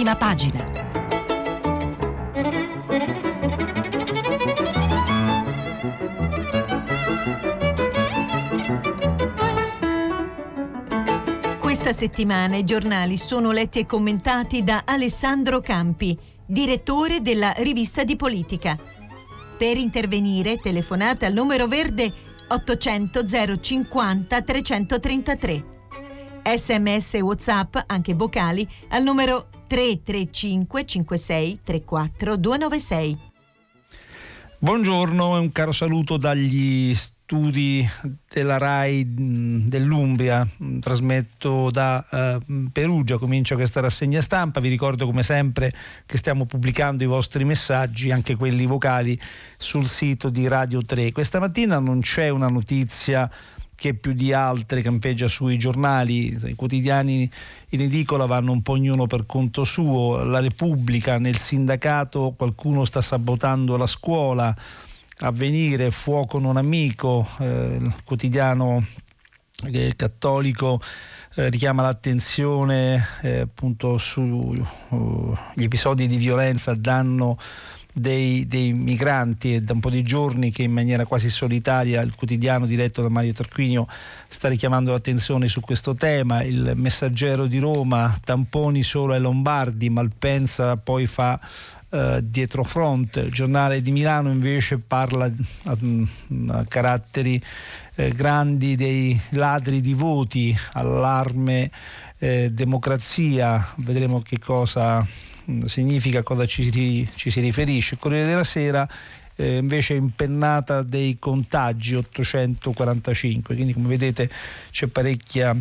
prima pagina. Questa settimana i giornali sono letti e commentati da Alessandro Campi, direttore della rivista di politica. Per intervenire telefonate al numero verde 800 050 333. Sms WhatsApp, anche vocali, al numero 335 56 34 296. Buongiorno e un caro saluto dagli studi della RAI dell'Umbria, trasmetto da uh, Perugia, comincio questa rassegna stampa, vi ricordo come sempre che stiamo pubblicando i vostri messaggi, anche quelli vocali, sul sito di Radio 3. Questa mattina non c'è una notizia che più di altre campeggia sui giornali, i quotidiani in edicola vanno un po' ognuno per conto suo, la Repubblica nel sindacato qualcuno sta sabotando la scuola, Avvenire, Fuoco non amico, eh, il quotidiano eh, cattolico eh, richiama l'attenzione eh, appunto sugli uh, episodi di violenza a danno dei, dei, migranti e da un po' di giorni che in maniera quasi solitaria il quotidiano diretto da Mario Tarquinio sta richiamando l'attenzione su questo tema, il messaggero di Roma, tamponi solo ai Lombardi, Malpensa poi fa eh, dietro front. Il giornale di Milano invece parla a, a caratteri eh, grandi dei ladri di voti, allarme, eh, democrazia, vedremo che cosa mm, significa, cosa ci, ci si riferisce. Corriere della Sera eh, invece impennata dei contagi 845, quindi come vedete c'è parecchia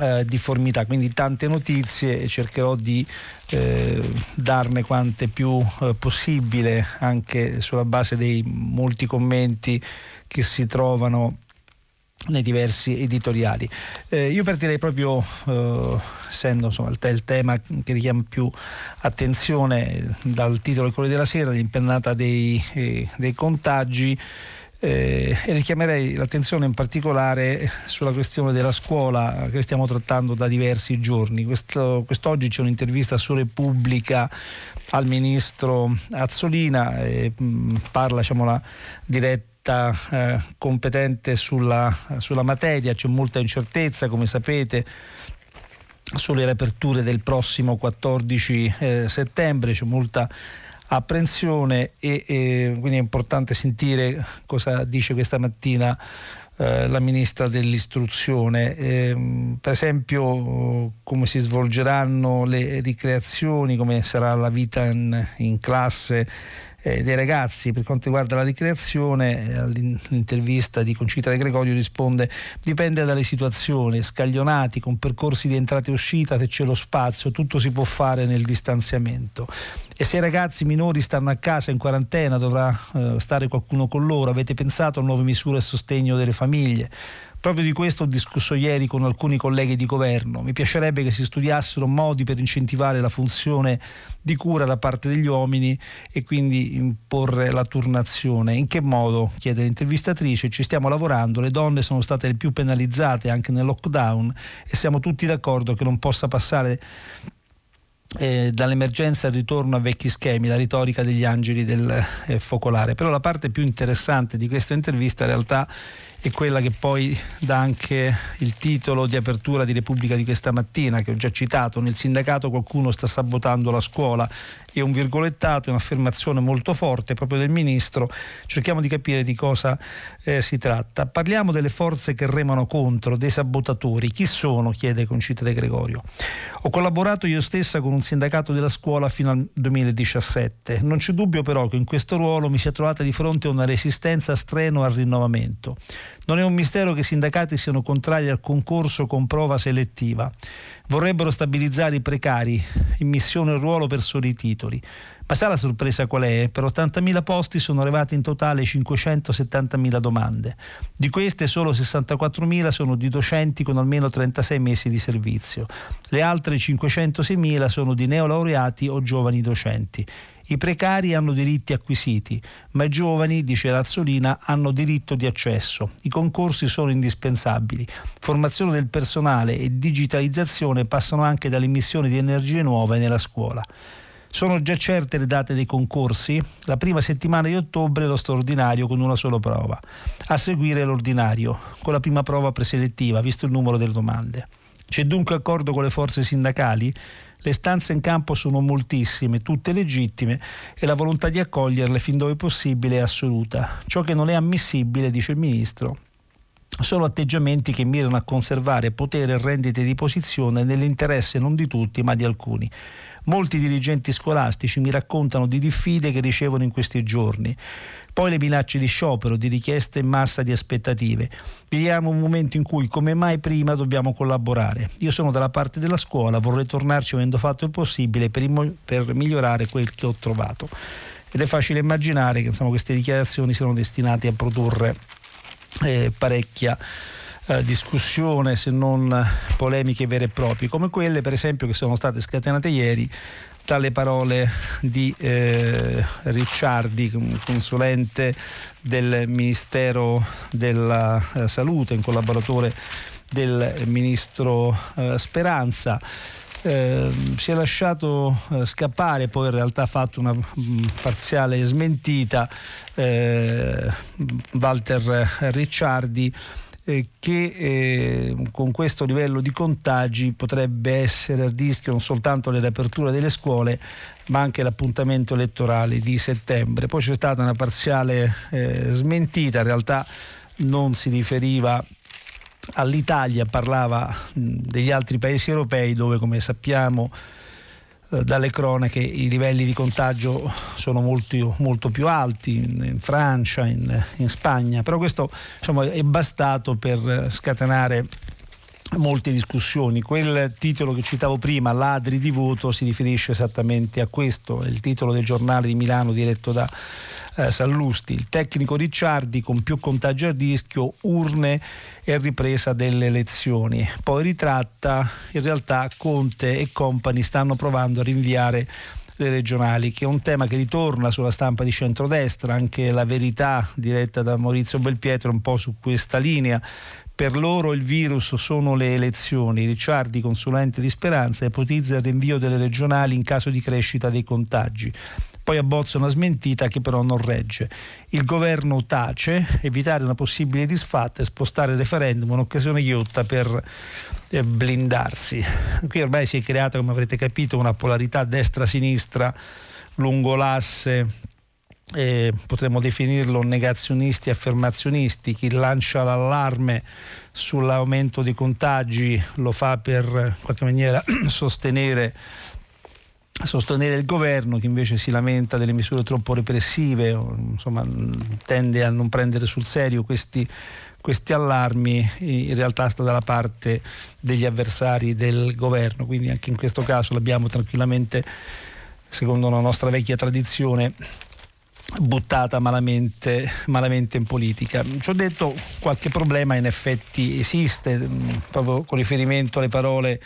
eh, difformità, quindi tante notizie e cercherò di eh, darne quante più eh, possibile anche sulla base dei molti commenti che si trovano nei diversi editoriali. Eh, io partirei proprio, eh, essendo insomma, il, tema che richiama più attenzione dal titolo del Corriere della Sera, l'impennata dei, eh, dei contagi, eh, e richiamerei l'attenzione in particolare sulla questione della scuola che stiamo trattando da diversi giorni. Questo, quest'oggi c'è un'intervista su Repubblica al ministro Azzolina, parla diciamo, la diretta eh, competente sulla, sulla materia, c'è molta incertezza come sapete sulle riaperture del prossimo 14 eh, settembre, c'è molta apprensione e, e quindi è importante sentire cosa dice questa mattina eh, la ministra dell'istruzione. Eh, per esempio come si svolgeranno le ricreazioni, come sarà la vita in, in classe eh, dei ragazzi. Per quanto riguarda la ricreazione, eh, all'intervista di Concita De Gregorio risponde dipende dalle situazioni, scaglionati con percorsi di entrata e uscita, se c'è lo spazio, tutto si può fare nel distanziamento. E se i ragazzi minori stanno a casa in quarantena dovrà eh, stare qualcuno con loro, avete pensato a nuove misure a sostegno delle famiglie? Proprio di questo ho discusso ieri con alcuni colleghi di governo. Mi piacerebbe che si studiassero modi per incentivare la funzione di cura da parte degli uomini e quindi imporre la turnazione. In che modo? chiede l'intervistatrice. Ci stiamo lavorando, le donne sono state le più penalizzate anche nel lockdown e siamo tutti d'accordo che non possa passare eh, dall'emergenza al ritorno a vecchi schemi, la retorica degli angeli del eh, focolare. Però la parte più interessante di questa intervista in realtà è quella che poi dà anche il titolo di apertura di Repubblica di questa mattina, che ho già citato. Nel sindacato qualcuno sta sabotando la scuola. È un virgolettato, è un'affermazione molto forte proprio del ministro. Cerchiamo di capire di cosa eh, si tratta. Parliamo delle forze che remano contro, dei sabotatori. Chi sono? chiede Concita De Gregorio. Ho collaborato io stessa con un sindacato della scuola fino al 2017. Non c'è dubbio però che in questo ruolo mi sia trovata di fronte a una resistenza strenua al rinnovamento. Non è un mistero che i sindacati siano contrari al concorso con prova selettiva. Vorrebbero stabilizzare i precari in missione e ruolo per soli titoli. Ma sa la sorpresa qual è? Per 80.000 posti sono arrivate in totale 570.000 domande. Di queste solo 64.000 sono di docenti con almeno 36 mesi di servizio. Le altre 506.000 sono di neolaureati o giovani docenti. I precari hanno diritti acquisiti, ma i giovani, dice Razzolina, hanno diritto di accesso. I concorsi sono indispensabili. Formazione del personale e digitalizzazione passano anche dall'emissione di energie nuove nella scuola. Sono già certe le date dei concorsi? La prima settimana di ottobre lo straordinario con una sola prova. A seguire l'ordinario, con la prima prova preselettiva, visto il numero delle domande. C'è dunque accordo con le forze sindacali? Le stanze in campo sono moltissime, tutte legittime e la volontà di accoglierle fin dove possibile è assoluta. Ciò che non è ammissibile, dice il Ministro, sono atteggiamenti che mirano a conservare potere e rendite di posizione nell'interesse non di tutti ma di alcuni. Molti dirigenti scolastici mi raccontano di diffide che ricevono in questi giorni. Poi le minacce di sciopero, di richieste in massa di aspettative. Viviamo un momento in cui come mai prima dobbiamo collaborare. Io sono dalla parte della scuola, vorrei tornarci avendo fatto il possibile per, per migliorare quel che ho trovato. Ed è facile immaginare che insomma, queste dichiarazioni siano destinate a produrre eh, parecchia eh, discussione, se non polemiche vere e proprie, come quelle per esempio che sono state scatenate ieri dalle parole di eh, Ricciardi, consulente del Ministero della eh, Salute, un collaboratore del Ministro eh, Speranza. Eh, si è lasciato eh, scappare, poi in realtà ha fatto una mh, mm, parziale smentita eh, Walter Ricciardi eh, che eh, con questo livello di contagi potrebbe essere a rischio non soltanto la riapertura delle scuole ma anche l'appuntamento elettorale di settembre. Poi c'è stata una parziale eh, smentita, in realtà non si riferiva all'Italia, parlava mh, degli altri paesi europei dove come sappiamo dalle cronache i livelli di contagio sono molto, molto più alti in, in Francia, in, in, Spagna, però questo diciamo, è bastato per scatenare molte discussioni. Quel titolo che citavo prima, Ladri di voto, si riferisce esattamente a questo, è il titolo del giornale di Milano diretto da eh, Sallusti. Il tecnico Ricciardi con più contagi a rischio, urne e ripresa delle elezioni. Poi ritratta, in realtà Conte e compagni stanno provando a rinviare le regionali, che è un tema che ritorna sulla stampa di centrodestra, anche la verità diretta da Maurizio Belpietro un po' su questa linea. Per loro il virus sono le elezioni. Ricciardi, consulente di Speranza, ipotizza il rinvio delle regionali in caso di crescita dei contagi poi abbozza una smentita che però non regge. Il governo tace, evitare una possibile disfatta e spostare il referendum, un'occasione ghiotta per eh, blindarsi. Qui ormai si è creata, come avrete capito, una polarità destra-sinistra lungo l'asse eh, potremmo definirlo negazionisti affermazionisti, chi lancia l'allarme sull'aumento dei contagi lo fa per in qualche maniera sostenere sostenere il governo che invece si lamenta delle misure troppo repressive, insomma tende a non prendere sul serio questi, questi allarmi, in realtà sta dalla parte degli avversari del governo, quindi anche in questo caso l'abbiamo tranquillamente, secondo la nostra vecchia tradizione, buttata malamente, malamente, in politica. Ci ho detto qualche problema in effetti esiste, proprio con riferimento alle parole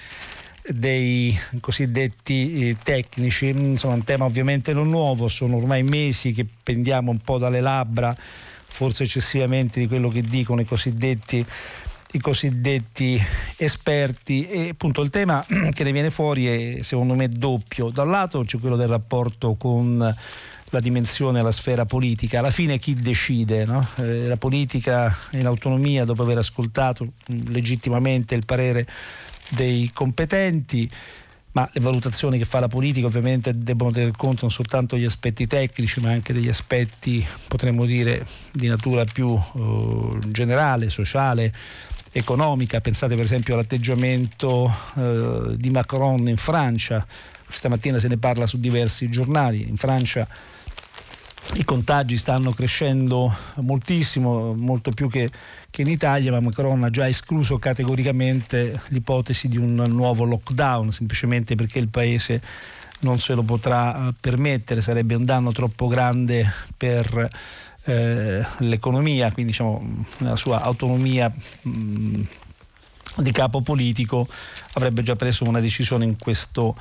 dei cosiddetti eh, tecnici, insomma un tema ovviamente non nuovo, sono ormai mesi che pendiamo un po' dalle labbra, forse eccessivamente di quello che dicono i cosiddetti i cosiddetti esperti e appunto il tema che ne viene fuori è secondo me doppio. Da un lato c'è quello del rapporto con la dimensione, la sfera politica, alla fine chi decide? No? Eh, la politica in autonomia dopo aver ascoltato mh, legittimamente il parere dei competenti ma le valutazioni che fa la politica ovviamente debbono tener conto non soltanto degli aspetti tecnici ma anche degli aspetti potremmo dire di natura più eh, generale, sociale, economica. Pensate per esempio all'atteggiamento eh, di Macron in Francia, questa mattina se ne parla su diversi giornali, in Francia i contagi stanno crescendo moltissimo, molto più che, che, in Italia, ma Macron ha già escluso categoricamente l'ipotesi di un nuovo lockdown, semplicemente perché il paese non se lo potrà eh, permettere, sarebbe un danno troppo grande per eh, l'economia, quindi diciamo, la sua autonomia mh, di capo politico avrebbe già preso una decisione in questo,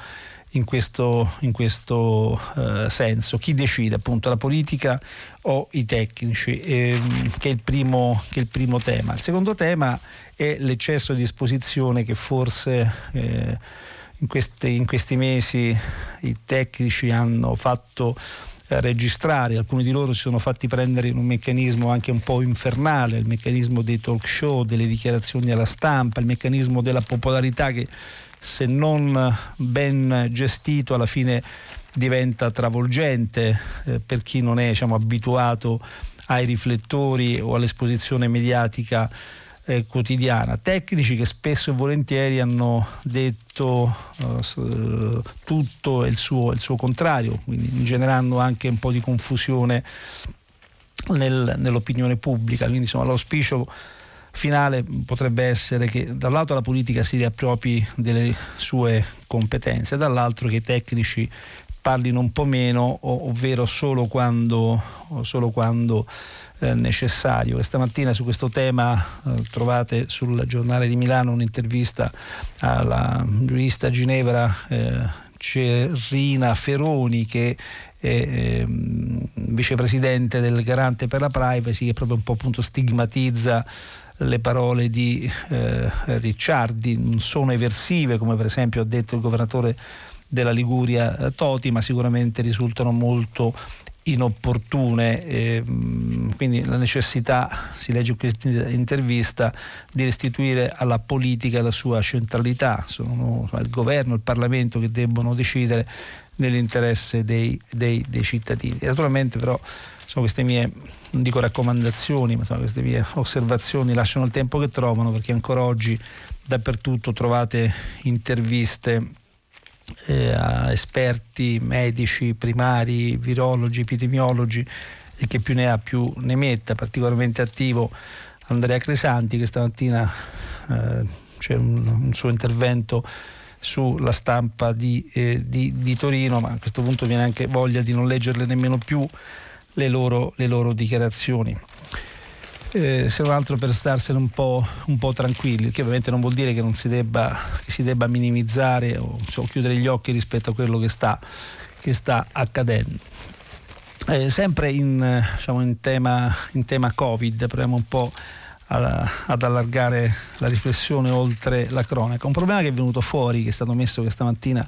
in questo, in questo eh, senso. Chi decide appunto la politica o i tecnici, ehm, che, è primo, che, è il primo, tema. Il secondo tema è l'eccesso di esposizione che forse eh, in, questi, in questi mesi i tecnici hanno fatto registrare, alcuni di loro si sono fatti prendere in un meccanismo anche un po' infernale, il meccanismo dei talk show, delle dichiarazioni alla stampa, il meccanismo della popolarità che se non ben gestito alla fine diventa travolgente eh, per chi non è diciamo, abituato ai riflettori o all'esposizione mediatica eh, quotidiana. Tecnici che spesso e volentieri hanno detto eh, tutto e il suo, il suo contrario, quindi generando anche un po' di confusione nel, nell'opinione pubblica. Quindi insomma l'auspicio finale potrebbe essere che da un lato la politica si riappropri delle sue competenze, dall'altro che i tecnici parlino un po' meno, ovvero solo quando, solo quando eh, necessario. Questa mattina su questo tema eh, trovate sul giornale di Milano un'intervista alla giurista Ginevra eh, Cerrina Feroni che è eh, vicepresidente del Garante per la Privacy che proprio un po' stigmatizza le parole di eh, Ricciardi non sono eversive come per esempio ha detto il governatore della Liguria eh, Toti ma sicuramente risultano molto inopportune, eh, quindi la necessità, si legge in questa intervista, di restituire alla politica la sua centralità, sono il governo, il Parlamento che debbono decidere nell'interesse dei, dei, dei cittadini. Naturalmente però insomma, queste mie, non dico raccomandazioni, ma insomma, queste mie osservazioni lasciano il tempo che trovano perché ancora oggi dappertutto trovate interviste eh, a esperti medici, primari, virologi, epidemiologi e che più ne ha più ne metta, particolarmente attivo Andrea Cresanti che stamattina eh, c'è un, un, suo intervento sulla stampa di, eh, di, di, Torino, ma a questo punto viene anche voglia di non leggerle nemmeno più le loro, le loro dichiarazioni eh, se non altro per starsene un po', un po', tranquilli, che ovviamente non vuol dire che, non si, debba, si debba minimizzare o so, chiudere gli occhi rispetto a quello che sta, che sta accadendo. Eh, sempre in, diciamo, in, tema, in, tema, Covid, proviamo un po' a, ad allargare la riflessione oltre la cronaca. Un problema che è venuto fuori, che è stato messo questa mattina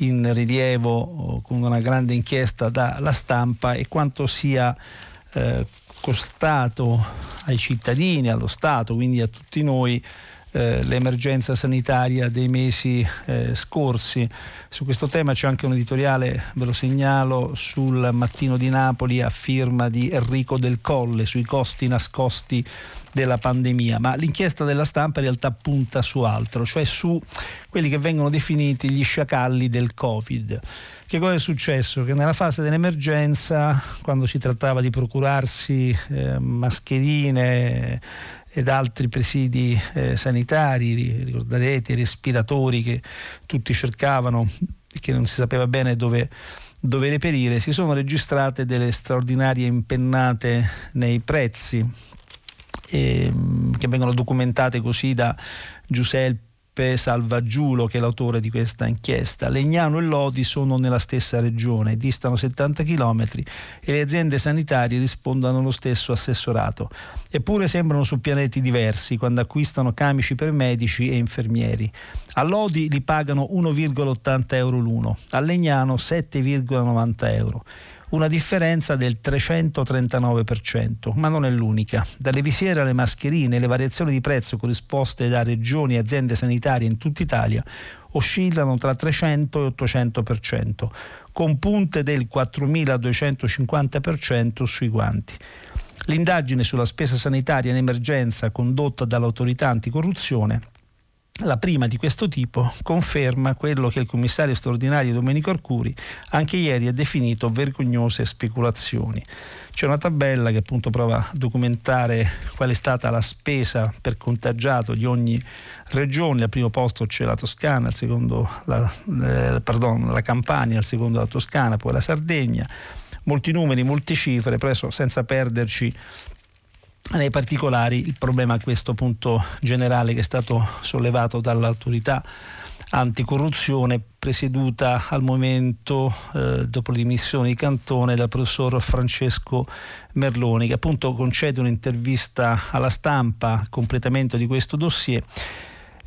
in rilievo oh, con una grande inchiesta dalla stampa, è quanto sia eh, costato ai cittadini, allo Stato, quindi a tutti noi, eh, l'emergenza sanitaria dei mesi eh, scorsi. Su questo tema c'è anche un editoriale, ve lo segnalo, sul Mattino di Napoli a firma di Enrico Del Colle sui costi nascosti della pandemia, ma l'inchiesta della stampa in realtà punta su altro, cioè su quelli che vengono definiti gli sciacalli del Covid. Che cosa è successo? Che nella fase dell'emergenza, quando si trattava di procurarsi eh, mascherine ed altri presidi eh, sanitari, ricorderete respiratori che tutti cercavano e che non si sapeva bene dove dove reperire, si sono registrate delle straordinarie impennate nei prezzi ehm, che vengono documentate così da Giuseppe Salvaggiulo, che è l'autore di questa inchiesta. Legnano e Lodi sono nella stessa regione, distano 70 km e le aziende sanitarie rispondono allo stesso assessorato. Eppure sembrano su pianeti diversi quando acquistano camici per medici e infermieri. A Lodi li pagano 1,80 euro l'uno, a Legnano 7,90 euro una differenza del 339%, ma non è l'unica. Dalle visiere alle mascherine, le variazioni di prezzo corrisposte da regioni e aziende sanitarie in tutta Italia oscillano tra 300 e 800%, con punte del 4.250% sui guanti. L'indagine sulla spesa sanitaria in emergenza condotta dall'autorità anticorruzione la prima di questo tipo conferma quello che il commissario straordinario Domenico Arcuri anche ieri ha definito vergognose speculazioni. C'è una tabella che appunto prova a documentare qual è stata la spesa per contagiato di ogni regione. Al primo posto c'è la Toscana, al secondo la, eh, pardon, la Campania, al secondo la Toscana, poi la Sardegna. Molti numeri, molte cifre, però senza perderci nei particolari il problema a questo punto generale che è stato sollevato dall'autorità anticorruzione presieduta al momento eh, dopo le dimissioni di Cantone dal professor Francesco Merloni che appunto concede un'intervista alla stampa a completamento di questo dossier.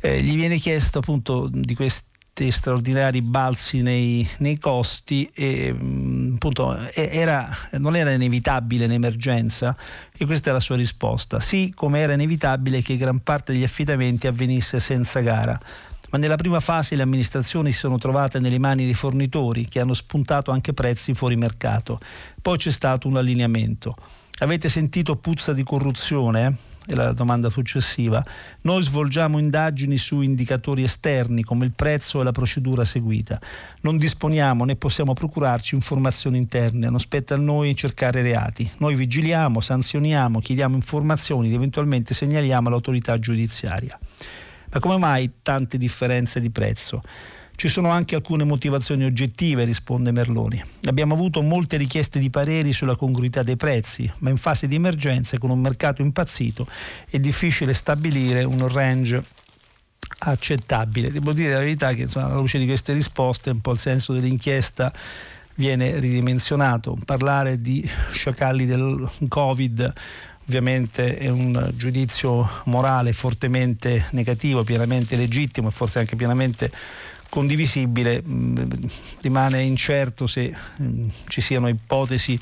Eh, gli viene chiesto appunto di questi straordinari balzi nei, nei costi e mm, appunto era, non era inevitabile l'emergenza e questa è la sua risposta. Sì, come era inevitabile che gran parte degli affidamenti avvenisse senza gara ma nella prima fase le amministrazioni si sono trovate nelle mani dei fornitori che hanno spuntato anche prezzi fuori mercato. Poi c'è stato un allineamento. Avete sentito puzza di corruzione? È la domanda successiva. Noi svolgiamo indagini su indicatori esterni come il prezzo e la procedura seguita. Non disponiamo né possiamo procurarci informazioni interne, non spetta a noi cercare reati. Noi vigiliamo, sanzioniamo, chiediamo informazioni ed eventualmente segnaliamo all'autorità giudiziaria. Ma come mai tante differenze di prezzo? Ci sono anche alcune motivazioni oggettive, risponde Merloni. Abbiamo avuto molte richieste di pareri sulla congruità dei prezzi, ma in fase di emergenza con un mercato impazzito è difficile stabilire un range accettabile. Devo dire la verità che insomma, alla luce di queste risposte un po' il senso dell'inchiesta viene ridimensionato. Parlare di sciacalli del Covid ovviamente è un giudizio morale fortemente negativo, pienamente legittimo e forse anche pienamente condivisibile, mm, rimane incerto se mm, ci siano ipotesi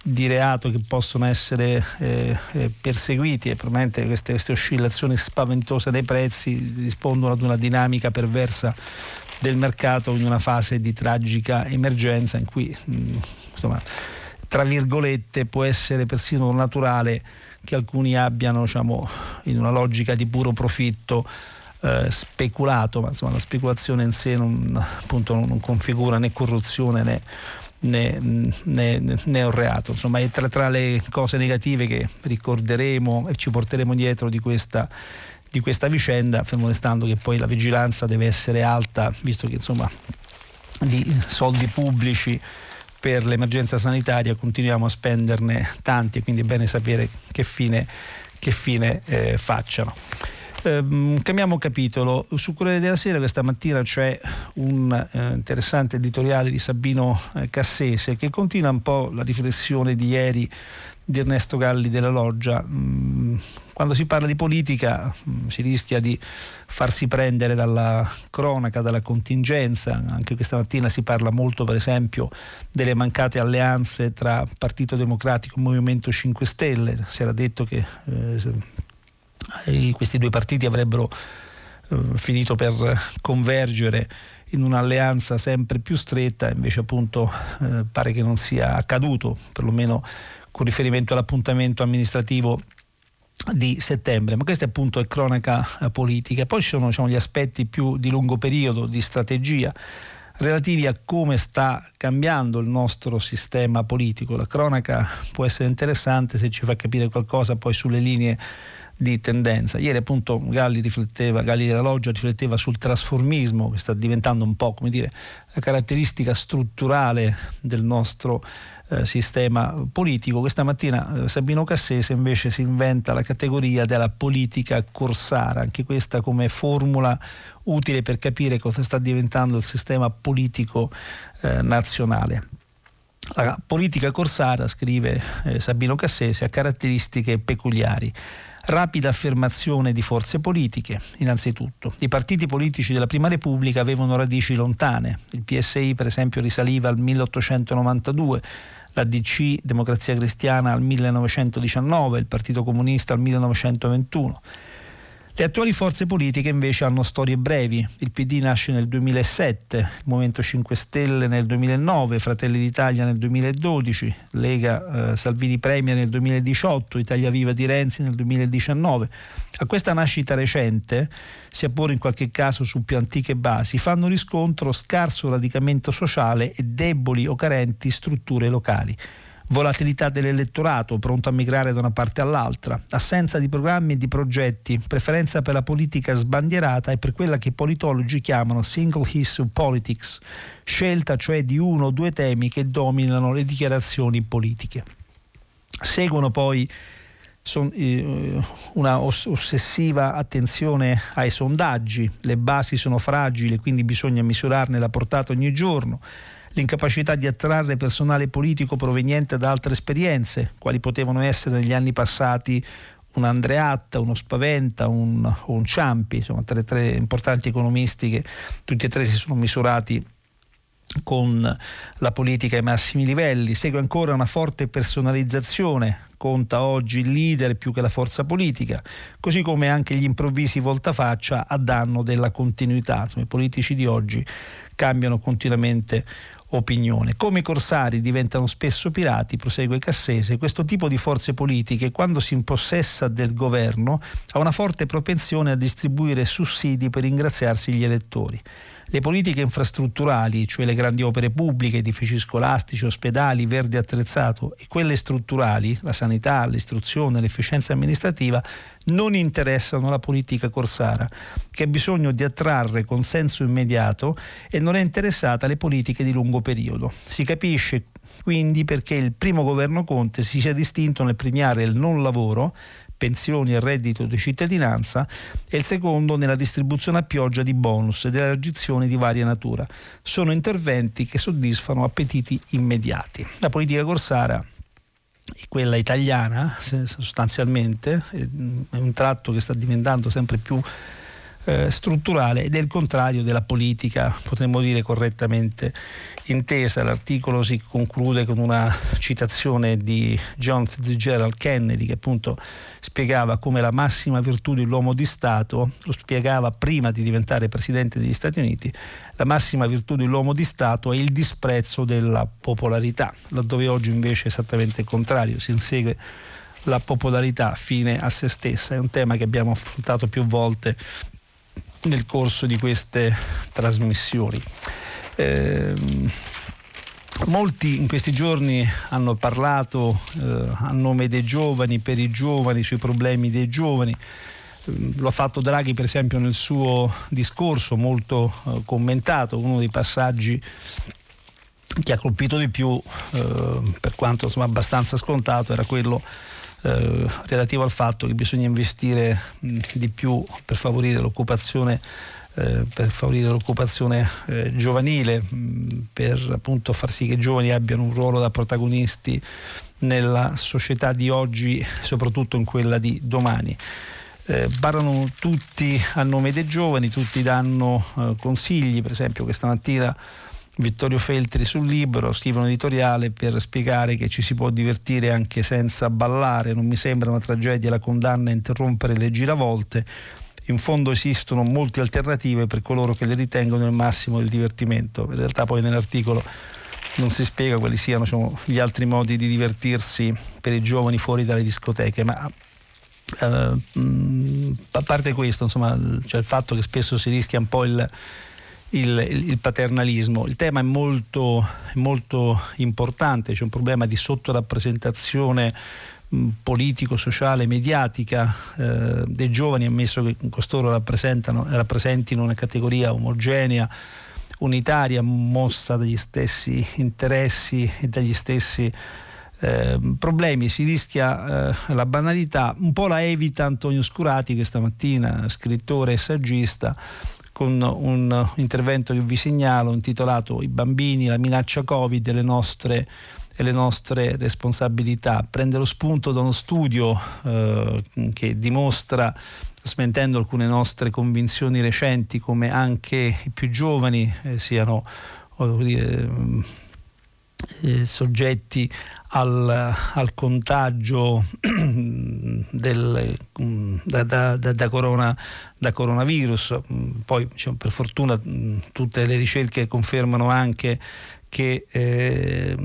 di reato che possono essere eh, eh, perseguiti e probabilmente queste, queste, oscillazioni spaventose dei prezzi rispondono ad una dinamica perversa del mercato in una fase di tragica emergenza in cui mh, mm, insomma, tra virgolette, può essere persino naturale che alcuni abbiano, diciamo, in una logica di puro profitto, eh, speculato, ma insomma la speculazione in sé non, appunto, non configura né corruzione né, né, né, né un reato. Insomma, è tra, tra, le cose negative che ricorderemo e ci porteremo dietro di questa, di questa vicenda, fermo restando che poi la vigilanza deve essere alta, visto che insomma di soldi pubblici per l'emergenza sanitaria continuiamo a spenderne tanti, quindi è bene sapere che fine, che fine eh, facciano. Eh, cambiamo capitolo. Su Corriere della Sera questa mattina c'è un eh, interessante editoriale di Sabino eh, Cassese che continua un po' la riflessione di ieri di Ernesto Galli della Loggia. Mm, quando si parla di politica mm, si rischia di farsi prendere dalla cronaca, dalla contingenza. Anche questa mattina si parla molto, per esempio, delle mancate alleanze tra Partito Democratico e Movimento 5 Stelle. Si era detto che eh, questi due partiti avrebbero eh, finito per convergere in un'alleanza sempre più stretta, invece appunto eh, pare che non sia accaduto, perlomeno con riferimento all'appuntamento amministrativo di settembre, ma questa appunto è cronaca eh, politica. Poi ci sono diciamo, gli aspetti più di lungo periodo, di strategia, relativi a come sta cambiando il nostro sistema politico. La cronaca può essere interessante se ci fa capire qualcosa poi sulle linee di tendenza. Ieri appunto Galli rifletteva, Galli della Loggia rifletteva sul trasformismo che sta diventando un po' come dire la caratteristica strutturale del nostro eh, sistema politico. Questa mattina eh, Sabino Cassese invece si inventa la categoria della politica corsara, anche questa come formula utile per capire cosa sta diventando il sistema politico eh, nazionale. La politica corsara, scrive eh, Sabino Cassese, ha caratteristiche peculiari rapida affermazione di forze politiche, innanzitutto. I partiti politici della Prima Repubblica avevano radici lontane. Il PSI, per esempio, risaliva al 1892, la DC Democrazia Cristiana al 1919, il Partito Comunista al 1921. Le attuali forze politiche invece hanno storie brevi. Il PD nasce nel 2007, il Movimento 5 Stelle nel 2009, Fratelli d'Italia nel 2012, Lega eh, Salvini Premier nel 2018, Italia Viva di Renzi nel 2019. A questa nascita recente, sia pure in qualche caso su più antiche basi, fanno riscontro scarso radicamento sociale e deboli o carenti strutture locali volatilità dell'elettorato pronto a migrare da una parte all'altra, assenza di programmi e di progetti, preferenza per la politica sbandierata e per quella che i politologi chiamano single issue politics, scelta cioè di uno o due temi che dominano le dichiarazioni politiche. Seguono poi eh, una ossessiva attenzione ai sondaggi, le basi sono fragili, quindi bisogna misurarne la portata ogni giorno l'incapacità di attrarre personale politico proveniente da altre esperienze, quali potevano essere negli anni passati un Andreatta, uno Spaventa, un, un Ciampi, insomma tre, tre importanti economisti che tutti e tre si sono misurati con la politica ai massimi livelli, segue ancora una forte personalizzazione, conta oggi il leader più che la forza politica, così come anche gli improvvisi voltafaccia a danno della continuità. Insomma, I politici di oggi cambiano continuamente opinione. Come i corsari diventano spesso pirati, prosegue Cassese, questo tipo di forze politiche, quando si impossessa del governo, ha una forte propensione a distribuire sussidi per ringraziarsi gli elettori. Le politiche infrastrutturali, cioè le grandi opere pubbliche, edifici scolastici, ospedali, verde attrezzato, e quelle strutturali, la sanità, l'istruzione, l'efficienza amministrativa, non interessano la politica corsara, che ha bisogno di attrarre consenso immediato e non è interessata alle politiche di lungo periodo. Si capisce quindi perché il primo governo Conte si sia distinto nel premiare il non lavoro pensioni e reddito di cittadinanza e il secondo nella distribuzione a pioggia di bonus ed elargizioni di varia natura. Sono interventi che soddisfano appetiti immediati. La politica corsara quella italiana sostanzialmente è un tratto che sta diventando sempre più eh, strutturale ed è il contrario della politica, potremmo dire correttamente intesa. L'articolo si conclude con una citazione di John Fitzgerald Kennedy che appunto spiegava come la massima virtù dell'uomo di Stato, lo spiegava prima di diventare presidente degli Stati Uniti, la massima virtù dell'uomo di Stato è il disprezzo della popolarità, laddove oggi invece è esattamente il contrario, si insegue la popolarità fine a se stessa. È un tema che abbiamo affrontato più volte nel corso di queste trasmissioni. Eh, molti in questi giorni hanno parlato eh, a nome dei giovani, per i giovani, sui problemi dei giovani. Eh, lo ha fatto Draghi per esempio nel suo discorso molto eh, commentato, uno dei passaggi che ha colpito di più, eh, per quanto insomma, abbastanza scontato, era quello eh, relativo al fatto che bisogna investire mh, di più per favorire l'occupazione eh, per favorire l'occupazione eh, giovanile, mh, per appunto far sì che i giovani abbiano un ruolo da protagonisti nella società di oggi, soprattutto in quella di domani. Eh, parlano tutti a nome dei giovani, tutti danno eh, consigli, per esempio questa mattina Vittorio Feltri sul libro, scrive un editoriale per spiegare che ci si può divertire anche senza ballare, non mi sembra una tragedia la condanna a interrompere le giravolte, in fondo esistono molte alternative per coloro che le ritengono il massimo del divertimento, in realtà poi nell'articolo non si spiega quali siano diciamo, gli altri modi di divertirsi per i giovani fuori dalle discoteche, ma eh, a parte questo, insomma, cioè il fatto che spesso si rischia un po' il il, il, paternalismo. Il tema è molto, molto importante, c'è un problema di sottorappresentazione politico, sociale, mediatica eh, dei giovani, ammesso che costoro rappresentino una categoria omogenea, unitaria, mossa dagli stessi interessi e dagli stessi eh, problemi, si rischia eh, la banalità, un po' la evita Antonio Scurati questa mattina, scrittore e saggista, con un intervento che vi segnalo intitolato I bambini, la minaccia Covid e le nostre, e le nostre responsabilità. Prende lo spunto da uno studio eh, che dimostra smentendo alcune nostre convinzioni recenti come anche i più giovani eh, siano eh, soggetti al, al contagio del, da, da, da, corona, da, coronavirus. Poi diciamo, per fortuna tutte le ricerche confermano anche che eh,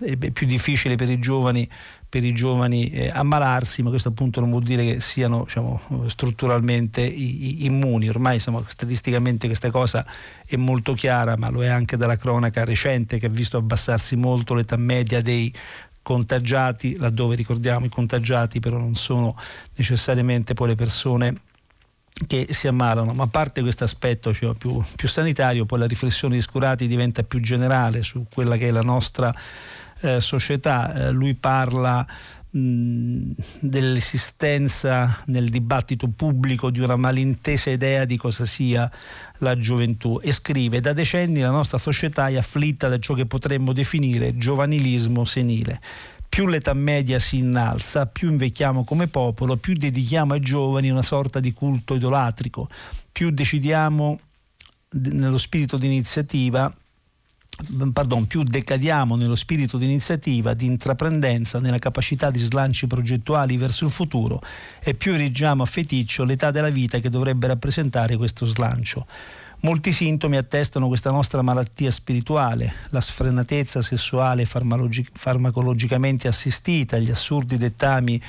è più difficile per i giovani per i giovani eh, ammalarsi, ma questo appunto non vuol dire che siano diciamo, strutturalmente i, i, immuni. Ormai insomma, statisticamente questa cosa è molto chiara, ma lo è anche dalla cronaca recente che ha visto abbassarsi molto l'età media dei contagiati, laddove ricordiamo i contagiati però non sono necessariamente poi le persone che si ammalano, ma a parte questo aspetto cioè, più, più sanitario, poi la riflessione di Scurati diventa più generale su quella che è la nostra eh, società. Eh, lui parla dell'esistenza nel dibattito pubblico di una malintesa idea di cosa sia la gioventù e scrive da decenni la nostra società è afflitta da ciò che potremmo definire giovanilismo senile più l'età media si innalza, più invecchiamo come popolo, più dedichiamo ai giovani una sorta di culto idolatrico, più decidiamo nello spirito di iniziativa pardon, più decadiamo nello spirito di iniziativa, di intraprendenza, nella capacità di slanci progettuali verso il futuro e più erigiamo a feticcio l'età della vita che dovrebbe rappresentare questo slancio. Molti sintomi attestano questa nostra malattia spirituale, la sfrenatezza sessuale farmacologi- farmacologicamente assistita, gli assurdi dettami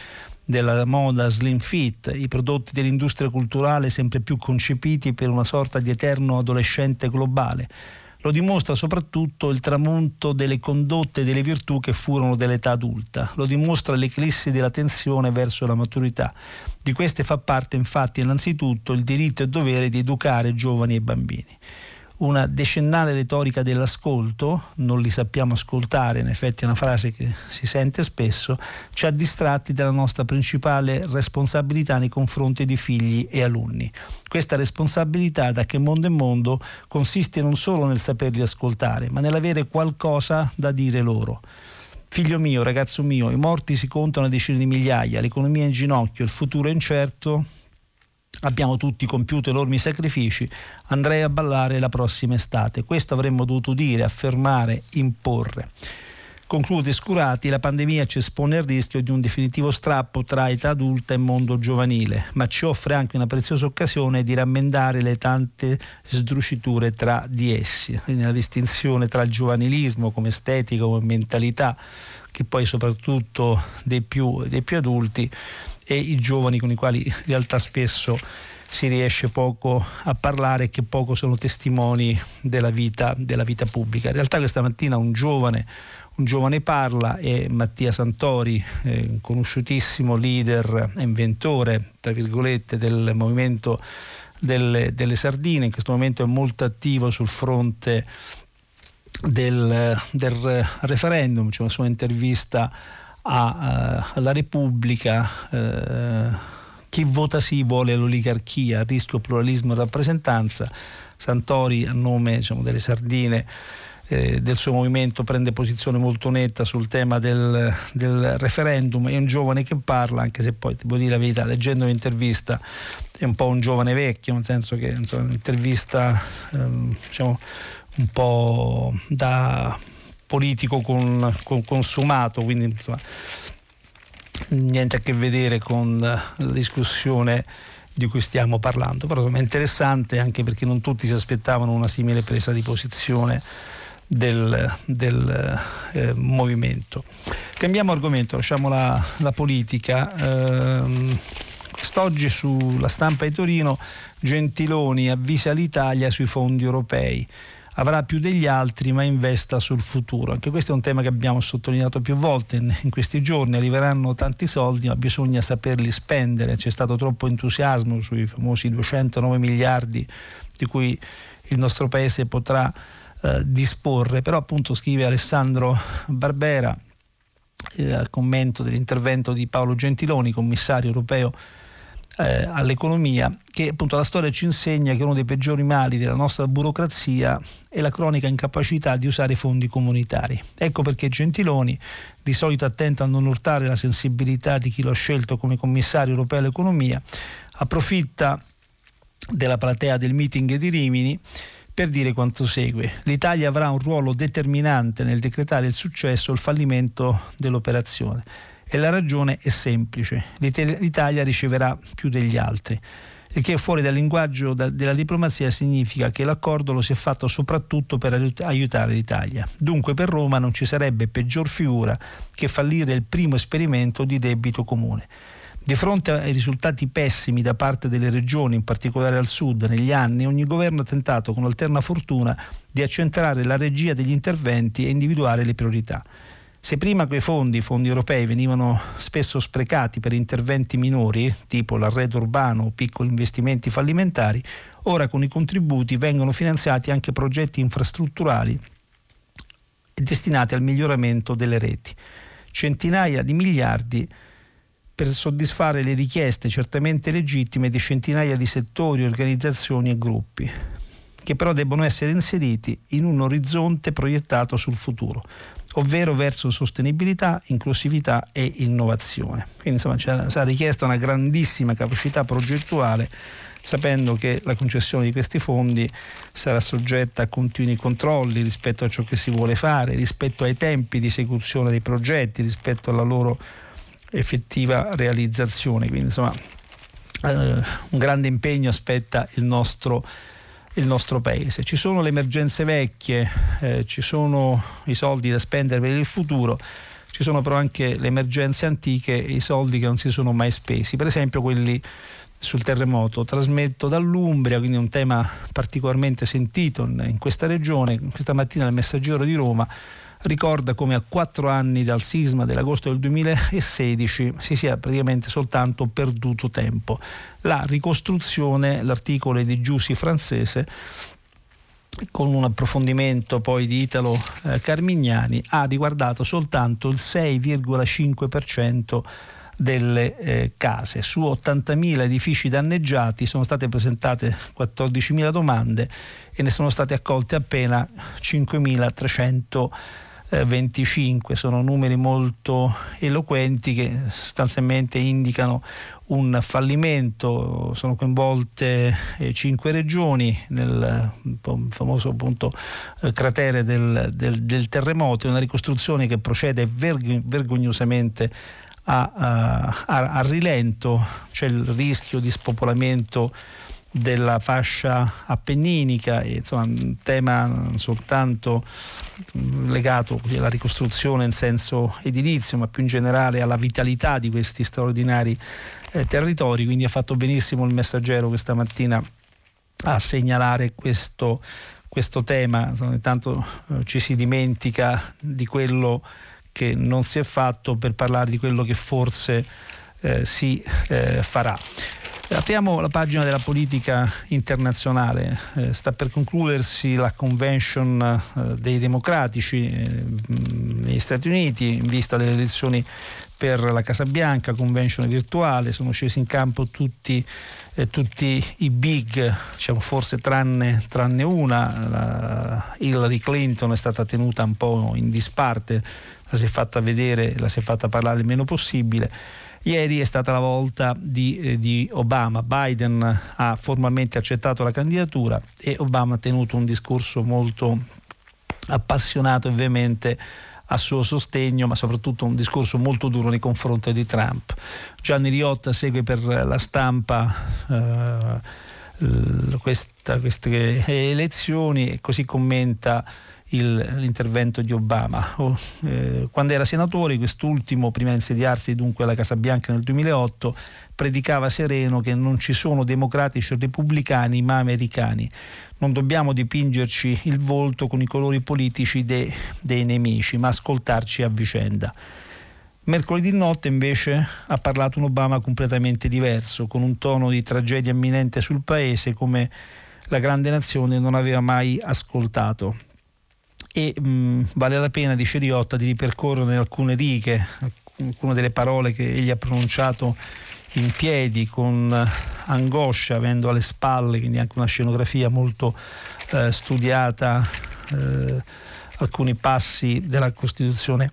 della moda slim fit, i prodotti dell'industria culturale sempre più concepiti per una sorta di eterno adolescente globale lo dimostra soprattutto il tramonto delle condotte e delle virtù che furono dell'età adulta, lo dimostra l'eclissi della tensione verso la maturità. Di queste fa parte infatti innanzitutto il diritto e dovere di educare giovani e bambini una decennale retorica dell'ascolto, non li sappiamo ascoltare, in effetti è una frase che si sente spesso, ci ha distratti dalla nostra principale responsabilità nei confronti di figli e alunni. Questa responsabilità, da che mondo è mondo, consiste non solo nel saperli ascoltare, ma nell'avere qualcosa da dire loro. Figlio mio, ragazzo mio, i morti si contano a decine di migliaia, l'economia è in ginocchio, il futuro è incerto, abbiamo tutti compiuto enormi sacrifici, andrei a ballare la prossima estate. Questo avremmo dovuto dire, affermare, imporre. Conclude Scurati, la pandemia ci espone al rischio di un definitivo strappo tra età adulta e mondo giovanile, ma ci offre anche una preziosa occasione di rammendare le tante sdruciture tra di essi, quindi la distinzione tra il giovanilismo come estetica, come mentalità, che poi soprattutto dei più, dei più adulti, e i giovani con i quali in realtà spesso si riesce poco a parlare e che poco sono testimoni della vita, della vita pubblica. In realtà questa mattina un giovane, un giovane parla è Mattia Santori, eh, conosciutissimo leader e inventore, tra virgolette, del movimento delle, delle sardine, in questo momento è molto attivo sul fronte del, del referendum, c'è una sua intervista a, uh, alla Repubblica uh, chi vota sì vuole l'oligarchia, rischio pluralismo e rappresentanza. Santori a nome diciamo, delle sardine eh, del suo movimento prende posizione molto netta sul tema del, del, referendum, è un giovane che parla, anche se poi devo dire la verità, leggendo l'intervista è un po' un giovane vecchio, nel senso che insomma, un'intervista ehm, diciamo, un po' da politico con, con consumato, quindi insomma, niente a che vedere con la discussione di cui stiamo parlando, però è interessante anche perché non tutti si aspettavano una simile presa di posizione del, del eh, movimento. Cambiamo argomento, lasciamo la, la politica. Eh, quest'oggi sulla stampa di Torino Gentiloni avvisa l'Italia sui fondi europei avrà più degli altri ma investa sul futuro. Anche questo è un tema che abbiamo sottolineato più volte in questi giorni, arriveranno tanti soldi ma bisogna saperli spendere, c'è stato troppo entusiasmo sui famosi 209 miliardi di cui il nostro Paese potrà eh, disporre, però appunto scrive Alessandro Barbera eh, al commento dell'intervento di Paolo Gentiloni, commissario europeo eh, all'economia, che appunto la storia ci insegna che uno dei peggiori mali della nostra burocrazia è la cronica incapacità di usare i fondi comunitari. Ecco perché Gentiloni, di solito attento a non urtare la sensibilità di chi lo ha scelto come commissario europeo all'economia, approfitta della platea del meeting di Rimini per dire quanto segue. L'Italia avrà un ruolo determinante nel decretare il successo o il fallimento dell'operazione. E la ragione è semplice. L'Italia riceverà più degli altri il che fuori dal linguaggio della diplomazia significa che l'accordo lo si è fatto soprattutto per aiutare l'Italia. Dunque per Roma non ci sarebbe peggior figura che fallire il primo esperimento di debito comune. Di fronte ai risultati pessimi da parte delle regioni, in particolare al sud, negli anni, ogni governo ha tentato con alterna fortuna di accentrare la regia degli interventi e individuare le priorità. Se prima quei fondi, fondi europei, venivano spesso sprecati per interventi minori, tipo l'arredo urbano o piccoli investimenti fallimentari, ora con i contributi vengono finanziati anche progetti infrastrutturali destinati al miglioramento delle reti. Centinaia di miliardi per soddisfare le richieste certamente legittime di centinaia di settori, organizzazioni e gruppi, che però debbono essere inseriti in un orizzonte proiettato sul futuro ovvero verso sostenibilità, inclusività e innovazione. Quindi insomma sarà richiesta una grandissima capacità progettuale sapendo che la concessione di questi fondi sarà soggetta a continui controlli rispetto a ciò che si vuole fare, rispetto ai tempi di esecuzione dei progetti, rispetto alla loro effettiva realizzazione. Quindi insomma eh, un grande impegno aspetta il nostro il nostro paese. Ci sono le emergenze vecchie, eh, ci sono i soldi da spendere per il futuro, ci sono però anche le emergenze antiche i soldi che non si sono mai spesi, per esempio quelli sul terremoto. Trasmetto dall'Umbria, quindi un tema particolarmente sentito in questa regione. Questa mattina il Messaggero di Roma ricorda come a quattro anni dal sisma dell'agosto del 2016 si sia praticamente soltanto perduto tempo. La ricostruzione, l'articolo di Giussi francese, con un approfondimento poi di Italo eh, Carmignani, ha riguardato soltanto il 6,5% delle eh, case. Su 80.000 edifici danneggiati sono state presentate 14.000 domande e ne sono state accolte appena 5.300 25, sono numeri molto eloquenti che sostanzialmente indicano un fallimento, sono coinvolte eh, cinque regioni nel famoso appunto, eh, cratere del, del, del, terremoto, una ricostruzione che procede vergognosamente a, a, a, a rilento, c'è il rischio di spopolamento della fascia appenninica, insomma, un tema non soltanto legato alla ricostruzione in senso edilizio, ma più in generale alla vitalità di questi straordinari eh, territori. Quindi ha fatto benissimo il messaggero questa mattina a segnalare questo, questo tema. Insomma, intanto eh, ci si dimentica di quello che non si è fatto per parlare di quello che forse eh, si eh, farà. Apriamo la pagina della politica internazionale. Eh, sta per concludersi la convention eh, dei democratici eh, negli Stati Uniti in vista delle elezioni per la Casa Bianca, convention virtuale, sono scesi in campo tutti, eh, tutti i big, diciamo forse tranne, tranne una, la Hillary Clinton è stata tenuta un po' in disparte, la si è fatta vedere, la si è fatta parlare il meno possibile Ieri è stata la volta di, eh, di, Obama. Biden ha formalmente accettato la candidatura e Obama ha tenuto un discorso molto appassionato e veemente a suo sostegno, ma soprattutto un discorso molto duro nei confronti di Trump. Gianni Riotta segue per la stampa eh, questa, queste elezioni e così commenta il, l'intervento di Obama. Oh, eh, quando era senatore, quest'ultimo, prima di insediarsi dunque alla Casa Bianca nel 2008, predicava sereno che non ci sono democratici o repubblicani ma americani. Non dobbiamo dipingerci il volto con i colori politici de, dei nemici, ma ascoltarci a vicenda. Mercoledì notte invece ha parlato un Obama completamente diverso, con un tono di tragedia imminente sul paese come la grande nazione non aveva mai ascoltato e mh, mm, vale la pena, dice Riotta, di ripercorrere alcune righe, alcune delle parole che egli ha pronunciato in piedi con angoscia, avendo alle spalle, quindi anche una scenografia molto eh, studiata, eh, alcuni passi della Costituzione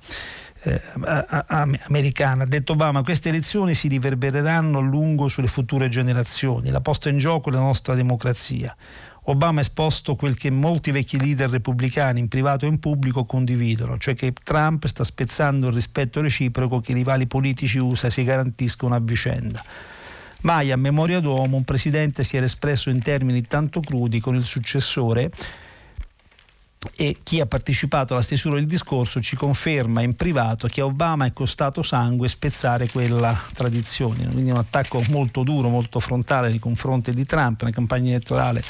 eh, americana. Ha detto Obama, queste elezioni si riverbereranno a lungo sulle future generazioni, la posta in gioco è la nostra democrazia Obama ha esposto quel che molti vecchi leader repubblicani in privato e in pubblico condividono, cioè che Trump sta spezzando il rispetto reciproco che i rivali politici USA si garantiscono a vicenda. Mai a memoria d'uomo un presidente si era espresso in termini tanto crudi con il successore e chi ha partecipato alla stesura del discorso ci conferma in privato che a Obama è costato sangue spezzare quella tradizione, quindi un attacco molto duro, molto frontale nei confronti di Trump, una campagna elettorale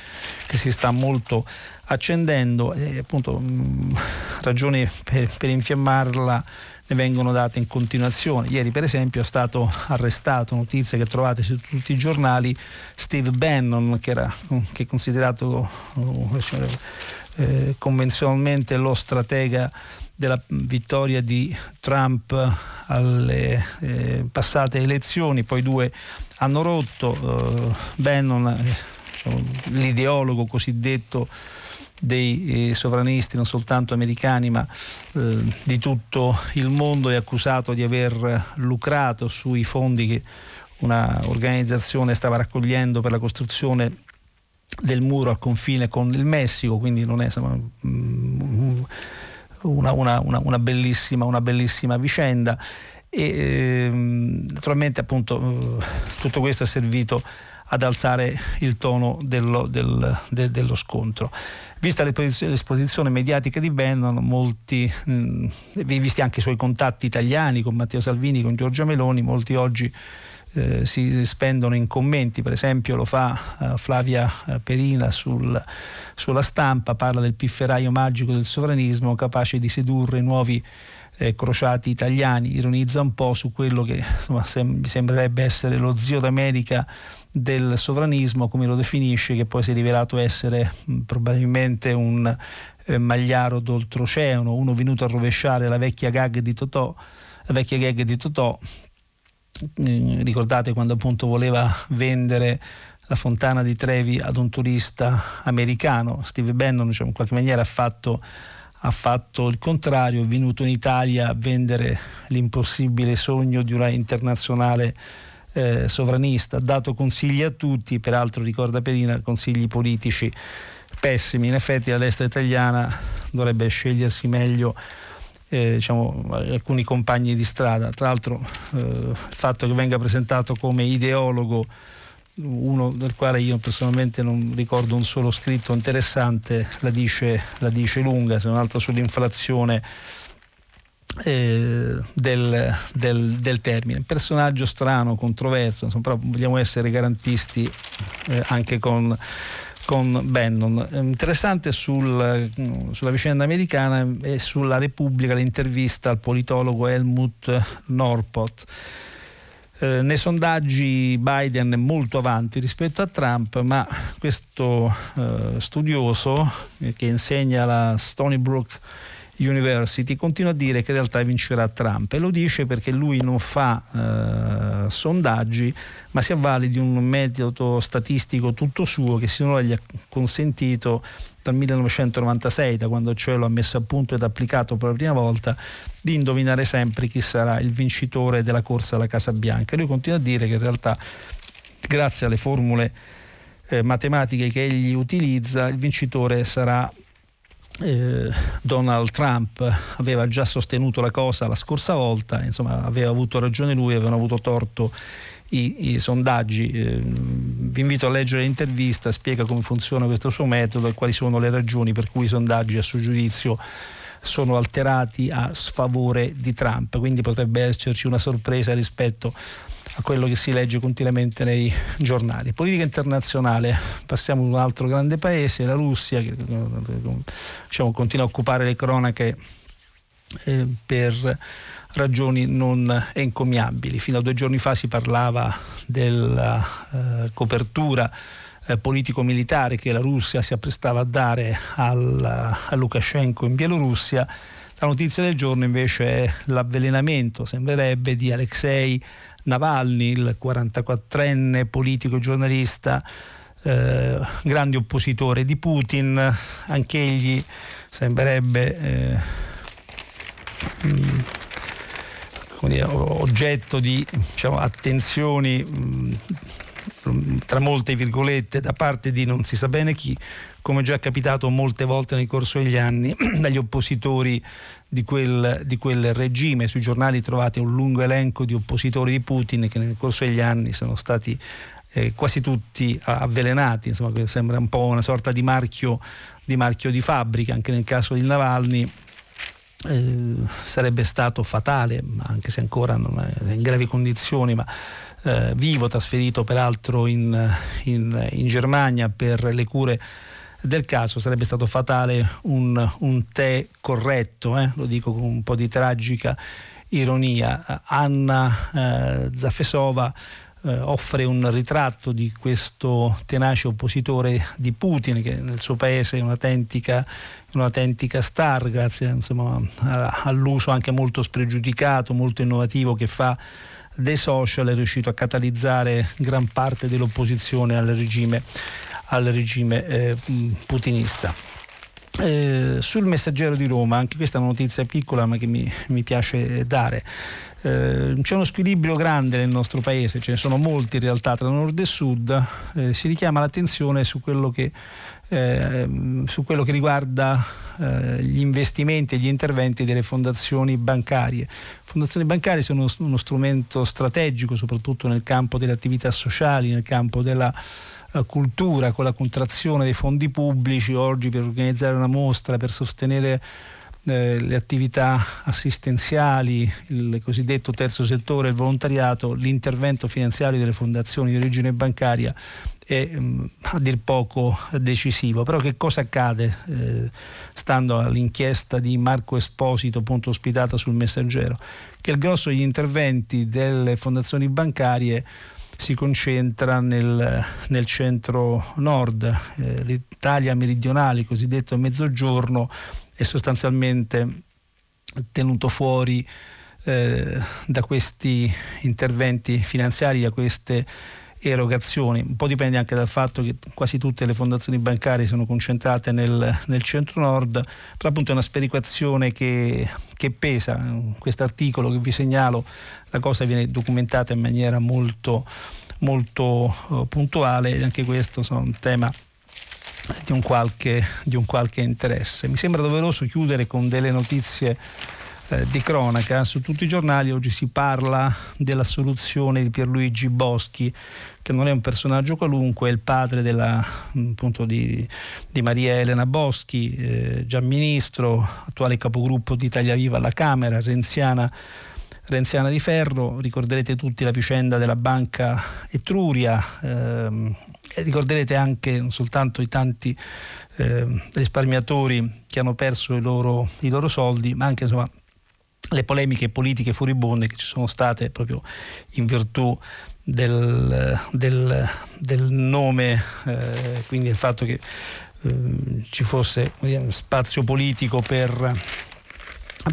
che si sta molto accendendo e appunto mh, ragioni per, per infiammarla ne vengono date in continuazione. Ieri per esempio è stato arrestato, notizia che trovate su tutti i giornali, Steve Bannon che, era, che è considerato uh, eh, convenzionalmente lo stratega della vittoria di Trump alle eh, passate elezioni, poi due hanno rotto, eh, Bannon, diciamo, l'ideologo cosiddetto dei eh, sovranisti non soltanto americani ma eh, di tutto il mondo è accusato di aver lucrato sui fondi che una organizzazione stava raccogliendo per la costruzione del muro al confine con il Messico, quindi non è insomma, mm, una, una, una, bellissima, una bellissima vicenda e ehm, naturalmente appunto tutto questo è servito ad alzare il tono dello, del, de, dello scontro. Vista l'esposizione mediatica di Bannon, molti, mh, visti anche i suoi contatti italiani con Matteo Salvini, con Giorgia Meloni, molti oggi eh, si spendono in commenti, per esempio lo fa eh, Flavia eh, Perina sul, sulla stampa, parla del pifferaio magico del sovranismo capace di sedurre nuovi eh, crociati italiani, ironizza un po' su quello che insomma, sem- sembrerebbe essere lo zio d'America del sovranismo, come lo definisce, che poi si è rivelato essere mh, probabilmente un eh, magliaro d'oltreoceano, uno venuto a rovesciare la vecchia gag di Totò, la vecchia gag di Totò ricordate quando appunto voleva vendere la fontana di Trevi ad un turista americano, Steve Bannon cioè, in qualche maniera ha fatto, ha fatto, il contrario, è venuto in Italia a vendere l'impossibile sogno di una internazionale eh, sovranista, ha dato consigli a tutti, peraltro ricorda Perina, consigli politici pessimi, in effetti la destra italiana dovrebbe scegliersi meglio eh, diciamo, alcuni compagni di strada. Tra l'altro eh, il fatto che venga presentato come ideologo, uno del quale io personalmente non ricordo un solo scritto interessante, la dice, la dice lunga, se non altro sull'inflazione. Eh, del, del, del, termine. Personaggio strano, controverso, insomma, però vogliamo essere garantisti eh, anche con con Bannon. Interessante sul, sulla vicenda americana e sulla Repubblica l'intervista al politologo Helmut Norpot. Eh, nei sondaggi Biden è molto avanti rispetto a Trump, ma questo eh, studioso eh, che insegna alla Stony Brook University continua a dire che in realtà vincerà Trump e lo dice perché lui non fa eh, sondaggi ma si avvale di un metodo statistico tutto suo che sinora gli ha consentito dal 1996, da quando cioè lo ha messo a punto ed applicato per la prima volta, di indovinare sempre chi sarà il vincitore della corsa alla Casa Bianca. Lui continua a dire che in realtà grazie alle formule eh, matematiche che egli utilizza il vincitore sarà eh, Donald Trump aveva già sostenuto la cosa la scorsa volta, insomma aveva avuto ragione lui, avevano avuto torto i, i sondaggi. Eh, vi invito a leggere l'intervista, spiega come funziona questo suo metodo e quali sono le ragioni per cui i sondaggi a suo giudizio sono alterati a sfavore di Trump, quindi potrebbe esserci una sorpresa rispetto a quello che si legge continuamente nei giornali. Politica internazionale, passiamo ad un altro grande paese, la Russia, che diciamo, continua a occupare le cronache eh, per ragioni non encomiabili. Fino a due giorni fa si parlava della eh, copertura eh, politico-militare che la Russia si apprestava a dare al, a Lukashenko in Bielorussia. La notizia del giorno invece è l'avvelenamento, sembrerebbe, di Alexei Navalny, il 44enne politico e giornalista, eh, grande oppositore di Putin, anch'egli sembrerebbe eh, mh, mm, oggetto di diciamo, attenzioni mh, mm, tra molte virgolette, da parte di non si sa bene chi, come già capitato molte volte nel corso degli anni, dagli oppositori di quel, di quel, regime. Sui giornali trovate un lungo elenco di oppositori di Putin che nel corso degli anni sono stati eh, quasi tutti avvelenati, insomma, sembra un po' una sorta di marchio, di marchio di fabbrica, anche nel caso di Navalny. Eh, sarebbe stato fatale, anche se ancora non è in gravi condizioni, ma eh, vivo, trasferito peraltro in, in, in Germania per le cure del caso sarebbe stato fatale un, un tè corretto, eh? lo dico con un po' di tragica ironia. Anna eh, Zafesova eh, offre un ritratto di questo tenace oppositore di Putin che nel suo paese è un'autentica, un'autentica star grazie insomma, all'uso anche molto spregiudicato, molto innovativo che fa dei social, è riuscito a catalizzare gran parte dell'opposizione al regime al regime eh, putinista. Eh, sul messaggero di Roma, anche questa è una notizia piccola ma che mi, mi piace dare. Eh, c'è uno squilibrio grande nel nostro paese, ce ne sono molti in realtà tra nord e sud, eh, si richiama l'attenzione su quello che, eh, su quello che riguarda eh, gli investimenti e gli interventi delle fondazioni bancarie. Fondazioni bancarie sono uno strumento strategico soprattutto nel campo delle attività sociali, nel campo della cultura, con la contrazione dei fondi pubblici, oggi per organizzare una mostra, per sostenere eh, le attività assistenziali, il cosiddetto terzo settore, il volontariato, l'intervento finanziario delle fondazioni di origine bancaria è mm, a dir poco decisivo. Però che cosa accade eh, stando all'inchiesta di Marco Esposito, appunto ospitata sul Messaggero? Che il grosso degli interventi delle fondazioni bancarie si concentra nel, nel centro nord, eh, l'Italia meridionale, cosiddetto mezzogiorno, è sostanzialmente tenuto fuori eh, da questi interventi finanziari, da queste erogazioni. Un po' dipende anche dal fatto che quasi tutte le fondazioni bancarie sono concentrate nel, nel centro-nord, però appunto è una sperequazione che, che pesa. Questo articolo che vi segnalo la cosa viene documentata in maniera molto, molto uh, puntuale e anche questo è un tema di un, qualche, di un qualche interesse. Mi sembra doveroso chiudere con delle notizie eh, di cronaca. Su tutti i giornali oggi si parla della soluzione di Pierluigi Boschi, che non è un personaggio qualunque, è il padre della, appunto, di, di, Maria Elena Boschi, eh, già ministro, attuale capogruppo di Italia Viva alla Camera, renziana renziana di ferro, ricorderete tutti la vicenda della banca Etruria, ehm, e ricorderete anche non soltanto i tanti eh, risparmiatori che hanno perso i loro, i loro soldi, ma anche insomma, le polemiche politiche furibonde che ci sono state proprio in virtù del, del, del nome, eh, quindi il fatto che eh, ci fosse spazio politico per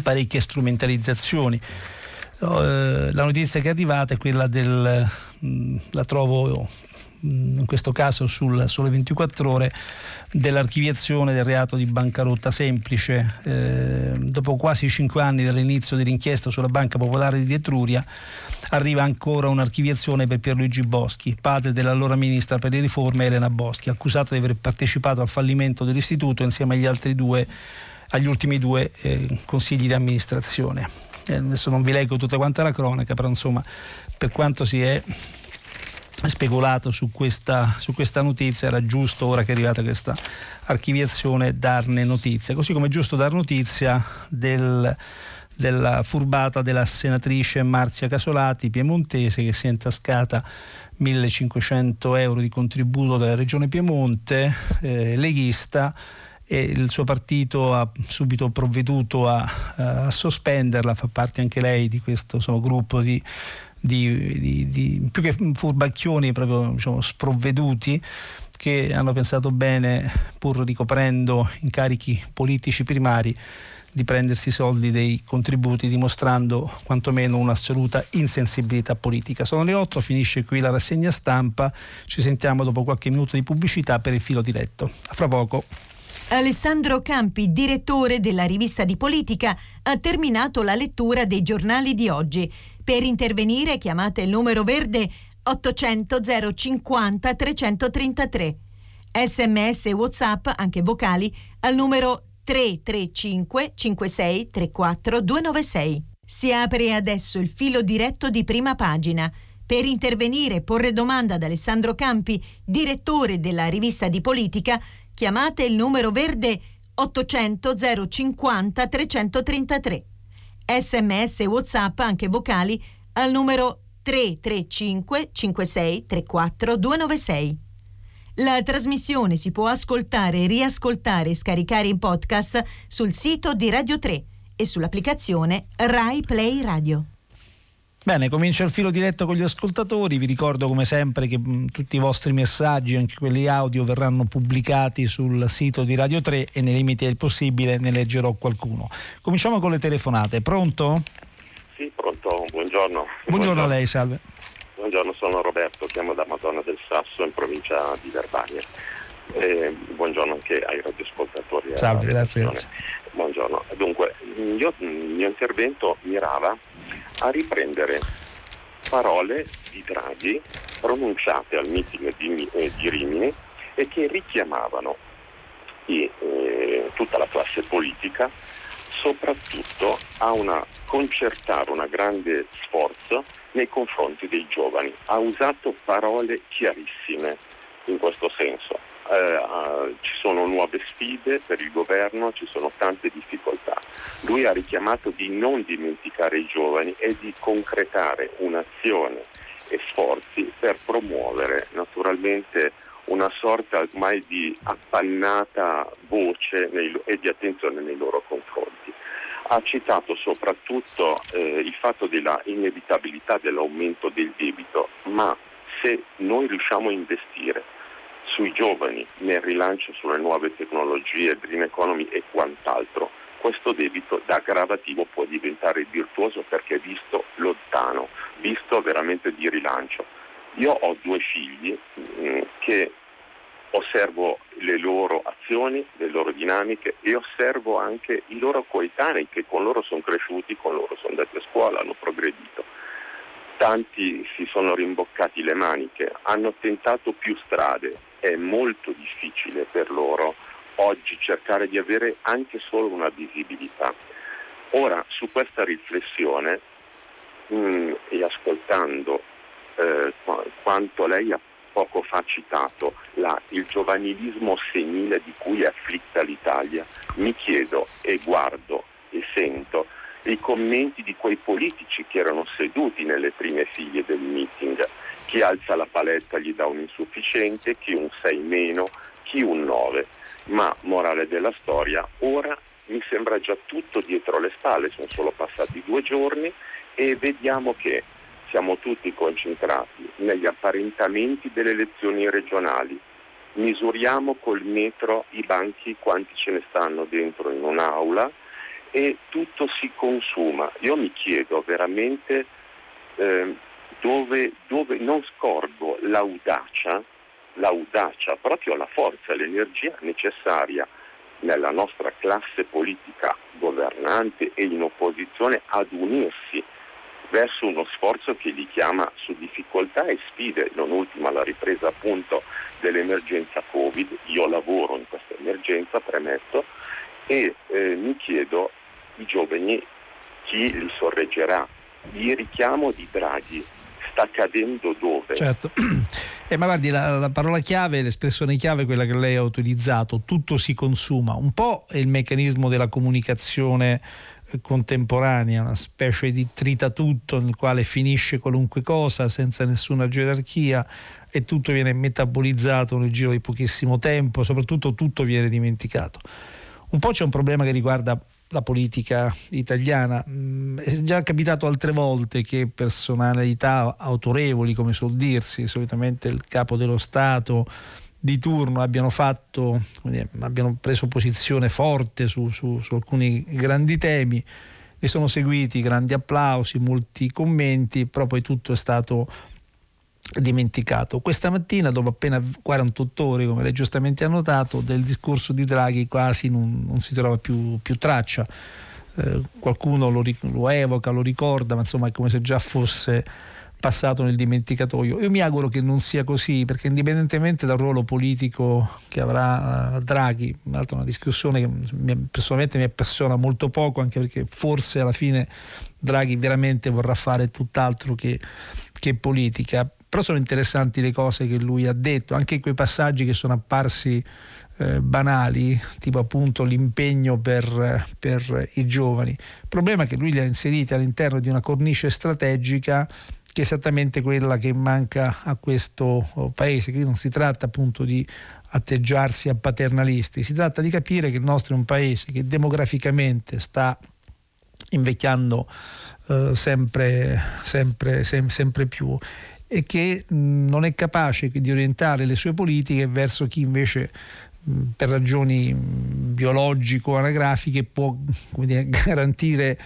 parecchie strumentalizzazioni. Eh, la notizia che è arrivata è quella del, mh, la trovo Mm, in questo caso sul Sole 24 Ore, dell'archiviazione del reato di bancarotta semplice. Eh, dopo quasi cinque anni dall'inizio dell'inchiesta sulla Banca Popolare di Etruria, arriva ancora un'archiviazione per Pierluigi Boschi, padre dell'allora ministra per le riforme Elena Boschi, accusato di aver partecipato al fallimento dell'istituto insieme agli altri due agli ultimi due eh, consigli di amministrazione. Eh, adesso non vi leggo tutta quanta la cronaca, però insomma per quanto si è speculato su questa, su questa, notizia, era giusto ora che è arrivata questa archiviazione darne notizia, così come è giusto dar notizia del, della furbata della senatrice Marzia Casolati piemontese che si è intascata 1500 euro di contributo della regione Piemonte, eh, leghista e il suo partito ha subito provveduto a, a, sospenderla, fa parte anche lei di questo insomma, gruppo di di, di, di più che furbacchioni proprio diciamo, sprovveduti che hanno pensato bene, pur ricoprendo incarichi politici primari, di prendersi i soldi dei contributi dimostrando quantomeno un'assoluta insensibilità politica. Sono le 8, finisce qui la rassegna stampa, ci sentiamo dopo qualche minuto di pubblicità per il filo diretto. A fra poco. Alessandro Campi, direttore della rivista di politica, ha terminato la lettura dei giornali di oggi. Per intervenire chiamate il numero verde 800 050 333. Sms e WhatsApp, anche vocali, al numero 335 56 34 296. Si apre adesso il filo diretto di prima pagina. Per intervenire e porre domanda ad Alessandro Campi, direttore della rivista di politica, chiamate il numero verde 800 050 333. Sms e WhatsApp, anche vocali, al numero 335 56 34 296. La trasmissione si può ascoltare, riascoltare e scaricare in podcast sul sito di Radio 3 e sull'applicazione Rai Play Radio. Bene, comincia il filo diretto con gli ascoltatori. Vi ricordo come sempre che mh, tutti i vostri messaggi, anche quelli audio, verranno pubblicati sul sito di Radio 3 e nei limiti del possibile ne leggerò qualcuno. Cominciamo con le telefonate. Pronto? Sì, pronto. Buongiorno. Buongiorno, Buongiorno. a lei, salve. Buongiorno, sono Roberto, chiamo da Madonna del Sasso in provincia di Verbania. Eh, buongiorno anche ai radioascoltatori. Salve, grazie, grazie. Buongiorno. Dunque, io, il mio intervento mirava a riprendere parole di Draghi pronunciate al meeting di, eh, di Rimini e che richiamavano i, eh, tutta la classe politica soprattutto a una, concertare un grande sforzo nei confronti dei giovani. Ha usato parole chiarissime in questo senso. Eh, ci sono nuove sfide per il governo, ci sono tante difficoltà. Lui ha richiamato di non dimenticare i giovani e di concretare un'azione e sforzi per promuovere naturalmente una sorta ormai di appannata voce nei, e di attenzione nei loro confronti. Ha citato soprattutto eh, il fatto della inevitabilità dell'aumento del debito, ma se noi riusciamo a investire sui giovani nel rilancio sulle nuove tecnologie, green economy e quant'altro, questo debito da gravativo può diventare virtuoso perché visto lontano, visto veramente di rilancio. Io ho due figli mm, che osservo le loro azioni, le loro dinamiche e osservo anche i loro coetanei che con loro sono cresciuti, con loro sono andati a scuola, hanno progredito. Tanti si sono rimboccati le maniche, hanno tentato più strade, è molto difficile per loro oggi cercare di avere anche solo una visibilità. Ora, su questa riflessione mh, mm, e ascoltando eh, quanto lei ha poco fa citato, la, il giovanilismo senile di cui è afflitta l'Italia, mi chiedo e guardo e sento i commenti di quei politici che erano seduti nelle prime figlie del meeting. Chi alza la paletta gli dà un insufficiente, chi un 6 meno, chi un 9. Ma, morale della storia, ora mi sembra già tutto dietro le spalle, sono solo passati due giorni e vediamo che siamo tutti concentrati negli apparentamenti delle elezioni regionali. Misuriamo col metro i banchi quanti ce ne stanno dentro in un'aula e tutto si consuma. Io mi chiedo veramente eh, dove, dove, non scorgo l'audacia, l'audacia, proprio la forza, l'energia necessaria nella nostra classe politica governante e in opposizione ad unirsi verso uno sforzo che li chiama su difficoltà e sfide, non ultima la ripresa appunto dell'emergenza Covid. Io lavoro in questa emergenza, premetto, e eh, mi chiedo i giovani chi li sorreggerà. Il richiamo di Draghi sta cadendo dove? Certo. Eh, ma guardi, la, la, parola chiave, l'espressione chiave quella che lei ha utilizzato, tutto si consuma. Un po' è il meccanismo della comunicazione contemporanea, una specie di tritatutto nel quale finisce qualunque cosa senza nessuna gerarchia e tutto viene metabolizzato nel giro di pochissimo tempo, soprattutto tutto viene dimenticato. Un po' c'è un problema che riguarda la politica italiana. Mm, è già capitato altre volte che personalità autorevoli, come suol dirsi, solitamente il capo dello Stato, di turno abbiano fatto, abbiano preso posizione forte su, su, su alcuni grandi temi, ne sono seguiti grandi applausi, molti commenti, però poi tutto è stato dimenticato. Questa mattina, dopo appena 48 ore, come lei giustamente ha notato, del discorso di Draghi quasi non, non si trova più, più traccia. Eh, qualcuno lo, lo, evoca, lo ricorda, ma insomma è come se già fosse passato nel dimenticatoio. Io mi auguro che non sia così, perché indipendentemente dal ruolo politico che avrà Draghi, un'altra una discussione che personalmente mi appassiona molto poco, anche perché forse alla fine Draghi veramente vorrà fare tutt'altro che, che politica. Però sono interessanti le cose che lui ha detto, anche quei passaggi che sono apparsi eh, banali, tipo appunto l'impegno per, per, i giovani. Il problema è che lui li ha inseriti all'interno di una cornice strategica che è esattamente quella che manca a questo oh, paese. Qui non si tratta appunto di atteggiarsi a paternalisti, si tratta di capire che il nostro è un paese che demograficamente sta invecchiando eh, sempre, sempre, sem- sempre più e che non è capace di orientare le sue politiche verso chi invece per ragioni biologico-anagrafiche può dire, garantire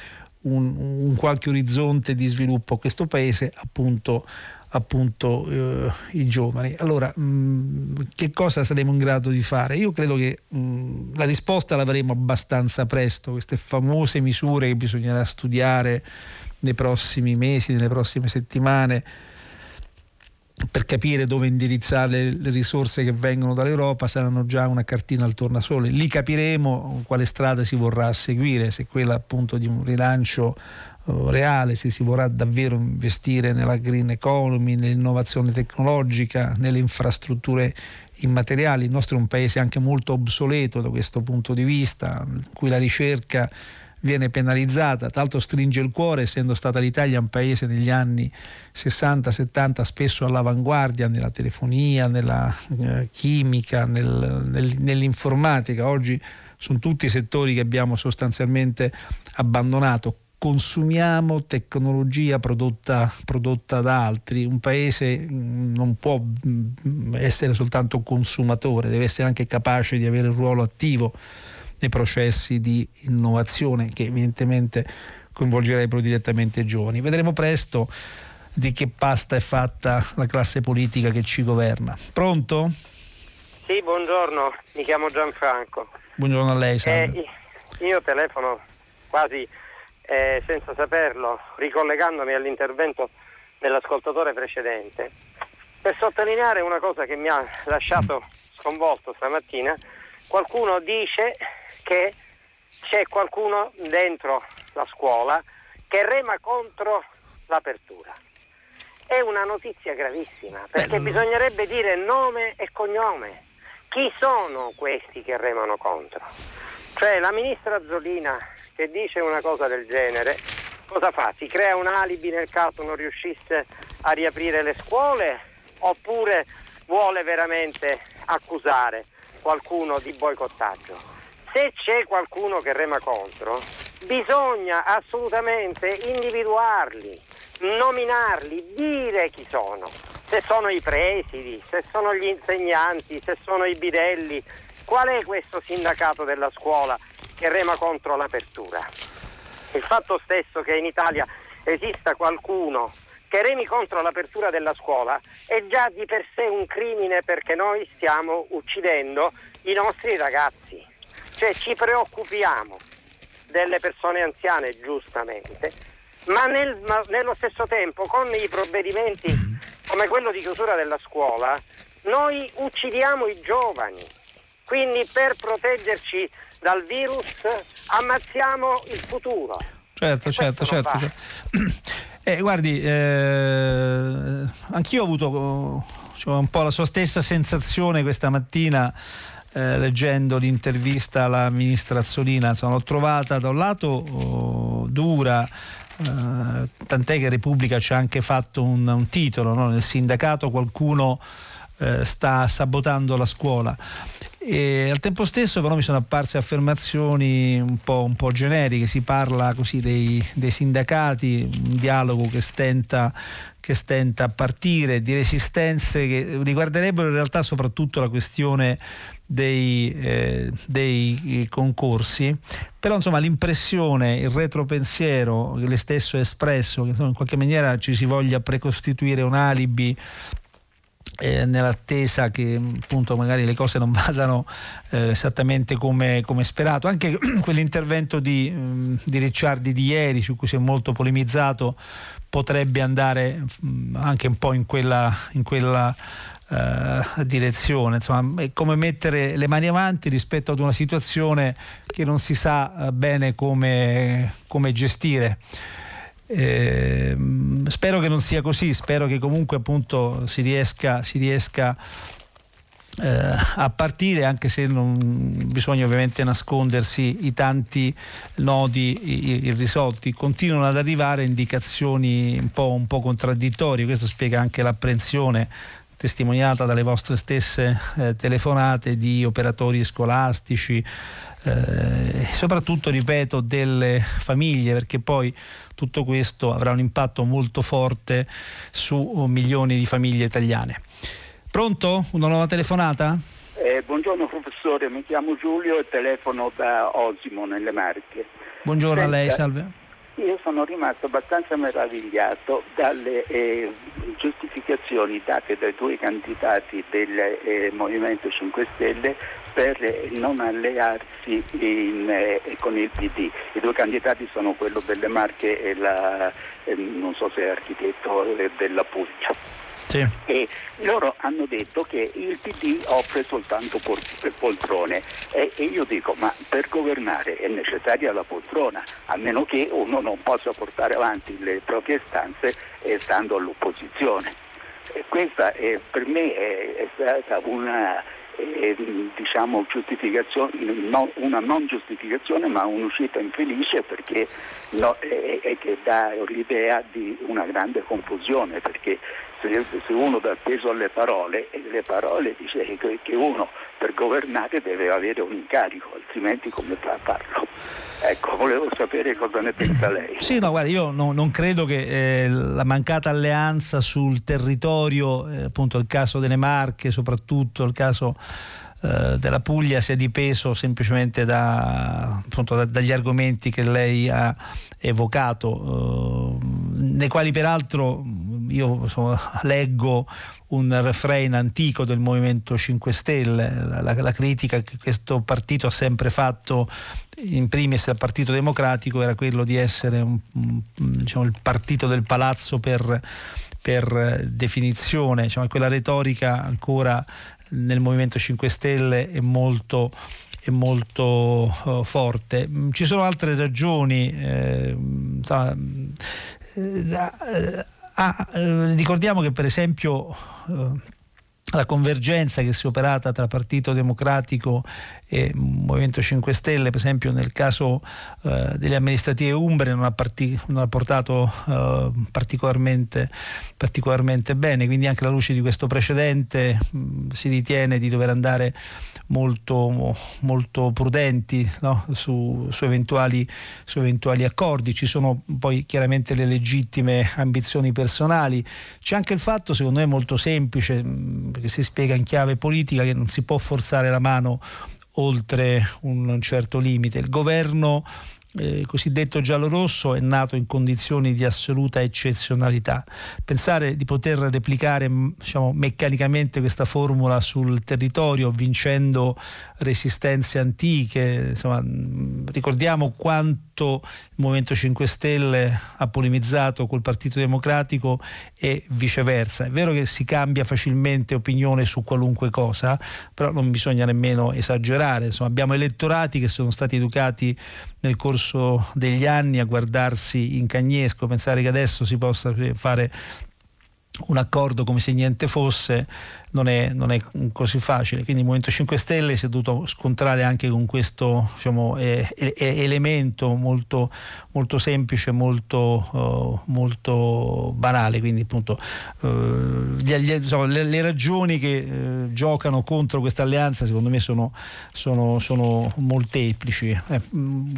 un, un, qualche orizzonte di sviluppo a questo paese, appunto, appunto eh, i giovani. Allora, mh, che cosa saremo in grado di fare? Io credo che mh, la risposta l'avremo abbastanza presto, queste famose misure che bisognerà studiare nei prossimi mesi, nelle prossime settimane per capire dove indirizzare le risorse che vengono dall'Europa saranno già una cartina al tornasole. Lì capiremo quale strada si vorrà seguire, se quella appunto di un rilancio uh, reale, se si vorrà davvero investire nella green economy, nell'innovazione tecnologica, nelle infrastrutture immateriali. Il nostro è un paese anche molto obsoleto da questo punto di vista, in cui la ricerca viene penalizzata, l'altro stringe il cuore essendo stata l'Italia un paese negli anni 60-70 spesso all'avanguardia nella telefonia, nella eh, chimica, nel, nel, nell'informatica, oggi sono tutti settori che abbiamo sostanzialmente abbandonato. Consumiamo tecnologia prodotta, prodotta, da altri. Un paese mm, non può mm, essere soltanto consumatore, deve essere anche capace di avere un ruolo attivo nei processi di innovazione che evidentemente coinvolgerebbero direttamente i giovani. Vedremo presto di che pasta è fatta la classe politica che ci governa. Pronto? Sì, buongiorno, mi chiamo Gianfranco. Buongiorno a lei, eh, io telefono quasi eh, senza saperlo, ricollegandomi all'intervento dell'ascoltatore precedente, per sottolineare una cosa che mi ha lasciato sconvolto stamattina qualcuno dice che c'è qualcuno dentro la scuola che rema contro l'apertura. È una notizia gravissima perché Bello. bisognerebbe dire nome e cognome. Chi sono questi che remano contro? Cioè la ministra Zolina che dice una cosa del genere, cosa fa? Si crea un alibi nel caso non riuscisse a riaprire le scuole oppure vuole veramente accusare? Qualcuno di boicottaggio. Se c'è qualcuno che rema contro, bisogna assolutamente individuarli, nominarli, dire chi sono. Se sono i presidi, se sono gli insegnanti, se sono i bidelli. Qual è questo sindacato della scuola che rema contro l'apertura? Il fatto stesso che in Italia esista qualcuno che remi contro l'apertura della scuola è già di per sé un crimine perché noi stiamo uccidendo i nostri ragazzi. Cioè ci preoccupiamo delle persone anziane giustamente, ma, nel, ma nello stesso tempo con i provvedimenti come quello di chiusura della scuola noi uccidiamo i giovani. Quindi per proteggerci dal virus ammazziamo il futuro. Certo, certo, certo, certo. Eh, guardi, eh, anch'io ho avuto cioè, un po' la sua stessa sensazione questa mattina eh, leggendo l'intervista alla ministra Azzolina. Insomma, l'ho trovata da un lato oh, dura, eh, tant'è che Repubblica ci ha anche fatto un, un titolo, no? nel sindacato qualcuno eh, sta sabotando la scuola. E al tempo stesso però mi sono apparse affermazioni un po', un po generiche, si parla così dei, dei, sindacati, un dialogo che stenta, che stenta a partire, di resistenze che riguarderebbero in realtà soprattutto la questione dei, eh, dei, concorsi, però insomma l'impressione, il retropensiero che lei stesso ha espresso, che insomma, in qualche maniera ci si voglia precostituire un alibi eh, nell'attesa che appunto magari le cose non vadano eh, esattamente come, come, sperato. Anche quell'intervento di, mm, di, Ricciardi di ieri, su cui si è molto polemizzato, potrebbe andare mm, anche un po' in quella, in quella uh, direzione. Insomma, è come mettere le mani avanti rispetto ad una situazione che non si sa uh, bene come, come gestire. Eh, spero che non sia così, spero che comunque appunto si riesca, si riesca eh, a partire, anche se non bisogna ovviamente nascondersi i tanti nodi irrisolti. Continuano ad arrivare indicazioni un po', un po contraddittorie, questo spiega anche l'apprensione testimoniata dalle vostre stesse eh, telefonate di operatori scolastici, eh, soprattutto, ripeto, delle famiglie, perché poi tutto questo avrà un impatto molto forte su milioni di famiglie italiane. Pronto? Una nuova telefonata? Eh, buongiorno professore, mi chiamo Giulio e telefono da Osimo nelle Marche. Buongiorno Senta, a lei, salve. Io sono rimasto abbastanza meravigliato dalle eh, giustificazioni date dai due candidati del eh, Movimento 5 Stelle per non allearsi in, eh, con il PD. I due candidati sono quello delle Marche e la, eh, non so se è architetto eh, della Puglia. Sì. E loro hanno detto che il PD offre soltanto poltrone e, e, io dico ma per governare è necessaria la poltrona, a meno che uno non possa portare avanti le proprie stanze eh, stando all'opposizione. E questa è, per me è, è stata una eh, diciamo no, una non giustificazione ma un'uscita infelice perché no, è, che dà l'idea di una grande confusione perché se, se uno dà peso alle parole le parole dice che, che uno per governare deve avere un incarico, altrimenti come fa a farlo? Ecco, volevo sapere cosa ne pensa lei. Sì, no, guarda, io no, non credo che eh, la mancata alleanza sul territorio, eh, appunto il caso delle Marche, soprattutto il caso eh, della Puglia sia dipeso semplicemente da, appunto, da, dagli argomenti che lei ha evocato, eh, nei quali peraltro io insomma, leggo un refrain antico del Movimento 5 Stelle, la, la, la, critica che questo partito ha sempre fatto in primis al Partito Democratico era quello di essere un, diciamo, il partito del palazzo per, per definizione, diciamo, quella retorica ancora nel Movimento 5 Stelle è molto, molto uh, forte. Ci sono altre ragioni. Eh, eh, ah, eh, ricordiamo che per esempio eh, la convergenza che si è operata tra Partito Democratico e Movimento 5 Stelle, per esempio nel caso eh, delle amministrative umbre non ha, parti- non ha portato eh, particolarmente, particolarmente, bene, quindi anche alla luce di questo precedente mh, si ritiene di dover andare molto, molto prudenti no? su, su, eventuali, su eventuali accordi. Ci sono poi chiaramente le legittime ambizioni personali, c'è anche il fatto secondo me molto semplice, perché si spiega in chiave politica, che non si può forzare la mano oltre un certo limite. Il governo eh, cosiddetto giallo-rosso è nato in condizioni di assoluta eccezionalità. Pensare di poter replicare diciamo, meccanicamente questa formula sul territorio vincendo resistenze antiche, insomma, ricordiamo quanto il Movimento 5 Stelle ha polemizzato col Partito Democratico e viceversa. È vero che si cambia facilmente opinione su qualunque cosa, però non bisogna nemmeno esagerare. Insomma, abbiamo elettorati che sono stati educati nel corso degli anni a guardarsi in cagnesco, pensare che adesso si possa fare un accordo come se niente fosse non è, non è, così facile. Quindi il Movimento 5 Stelle si è dovuto scontrare anche con questo diciamo, eh, eh, elemento molto, molto semplice, molto, uh, molto banale. Quindi appunto uh, gli, gli, insomma, le, le, ragioni che uh, giocano contro questa alleanza secondo me sono, sono, sono molteplici, eh,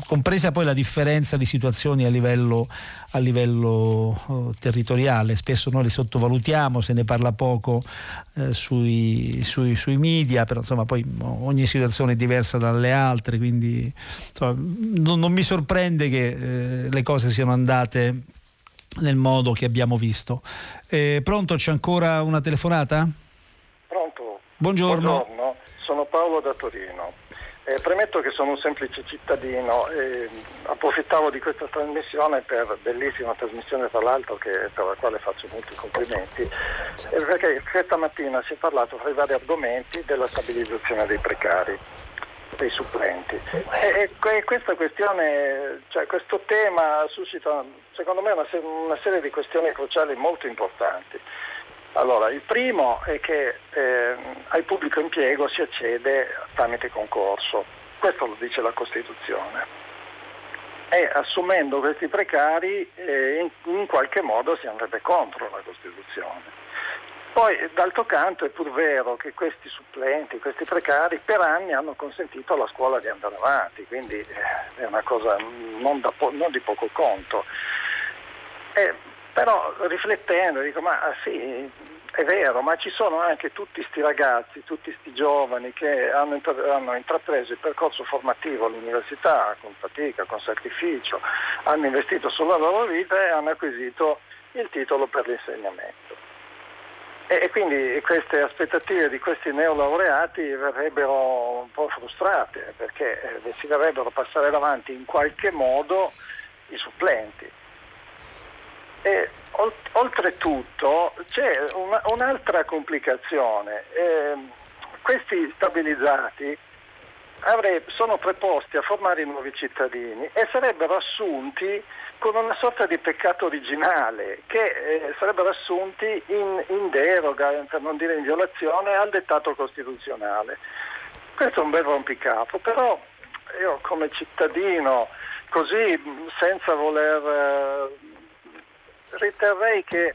compresa poi la differenza di situazioni a livello, a livello territoriale. Spesso noi le sottovalutiamo, se ne parla poco eh, sui, sui, sui, media, però insomma poi ogni situazione è diversa dalle altre, quindi insomma, non, non, mi sorprende che eh, le cose siano andate nel modo che abbiamo visto. Eh, pronto, c'è ancora una telefonata? Buongiorno. Buongiorno, sono Paolo da Torino. Eh, premetto che sono un semplice cittadino e approfittavo di questa trasmissione per bellissima trasmissione tra l'altro che, per la quale faccio molti complimenti eh, perché questa mattina si è parlato fra i vari argomenti della stabilizzazione dei precari dei supplenti e, e questa questione cioè questo tema suscita secondo me una, una serie di questioni cruciali molto importanti allora, il primo è che eh, al pubblico impiego si accede tramite concorso, questo lo dice la Costituzione. E assumendo questi precari eh, in, in, qualche modo si andrebbe contro la Costituzione. Poi d'altro canto è pur vero che questi supplenti, questi precari per anni hanno consentito alla scuola di andare avanti, quindi eh, è una cosa non, po- non di poco conto. E però riflettendo dico ma ah, sì, è vero, ma ci sono anche tutti questi ragazzi, tutti questi giovani che hanno, hanno, intrapreso il percorso formativo all'università con fatica, con sacrificio, hanno investito sulla loro vita e hanno acquisito il titolo per l'insegnamento. E, e quindi queste aspettative di questi neolaureati verrebbero un po' frustrate perché eh, si dovrebbero passare davanti in qualche modo i supplenti. Oltretutto c'è una, un'altra complicazione. Eh, questi stabilizzati avre, sono preposti a formare i nuovi cittadini e sarebbero assunti con una sorta di peccato originale che eh, sarebbero assunti in, in deroga, per non dire in violazione, al dettato costituzionale. Questo è un bel rompicapo, però io come cittadino, così senza voler eh, riterrei che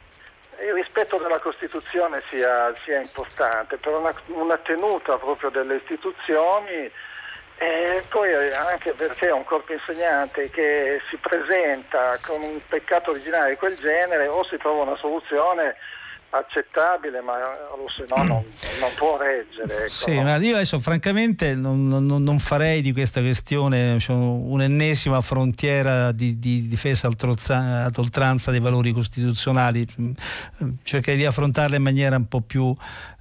il rispetto della Costituzione sia, sia importante, per una, una, tenuta proprio delle istituzioni e poi anche perché un corpo insegnante che si presenta con un peccato originale di quel genere o si trova una soluzione accettabile, ma se no non, non può reggere. Ecco, sì, no? ma io adesso francamente non, non, non, farei di questa questione cioè, un'ennesima frontiera di, di difesa ad oltranza dei valori costituzionali, cercherei di affrontarla in maniera un po' più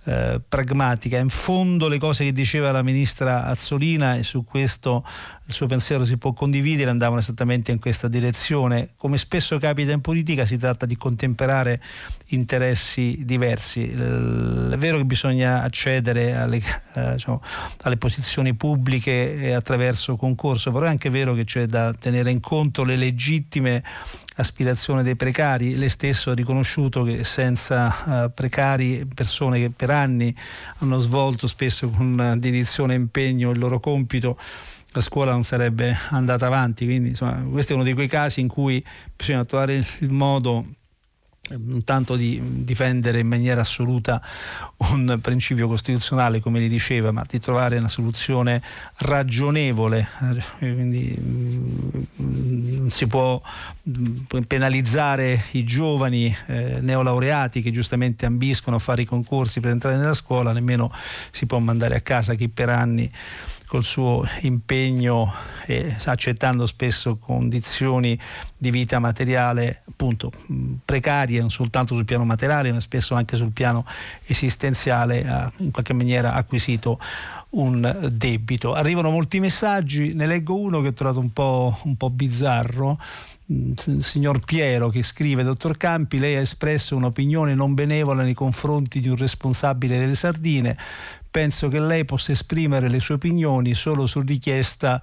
eh, pragmatica. In fondo le cose che diceva la ministra Azzolina e su questo il suo pensiero si può condividere andavano esattamente in questa direzione. Come spesso capita in politica si tratta di contemperare interessi diversi. È vero che bisogna accedere alle, eh, diciamo, alle posizioni pubbliche attraverso concorso, però è anche vero che c'è da tenere in conto le legittime aspirazione dei precari. Lei stesso ha riconosciuto che senza uh, precari, persone che per anni hanno svolto spesso con dedizione e impegno il loro compito, la scuola non sarebbe andata avanti. Quindi insomma, questo è uno di quei casi in cui bisogna trovare il modo tanto di difendere in maniera assoluta un principio costituzionale come li diceva, ma di trovare una soluzione ragionevole. Quindi mm, non si può mm, penalizzare i giovani eh, neolaureati che giustamente ambiscono a fare i concorsi per entrare nella scuola, nemmeno si può mandare a casa chi per anni col suo impegno e accettando spesso condizioni di vita materiale appunto precarie non soltanto sul piano materiale ma spesso anche sul piano esistenziale ha in qualche maniera acquisito un debito. Arrivano molti messaggi, ne leggo uno che ho trovato un po', un po bizzarro signor Piero che scrive dottor Campi lei ha espresso un'opinione non benevola nei confronti di un responsabile delle sardine penso che lei possa esprimere le sue opinioni solo su richiesta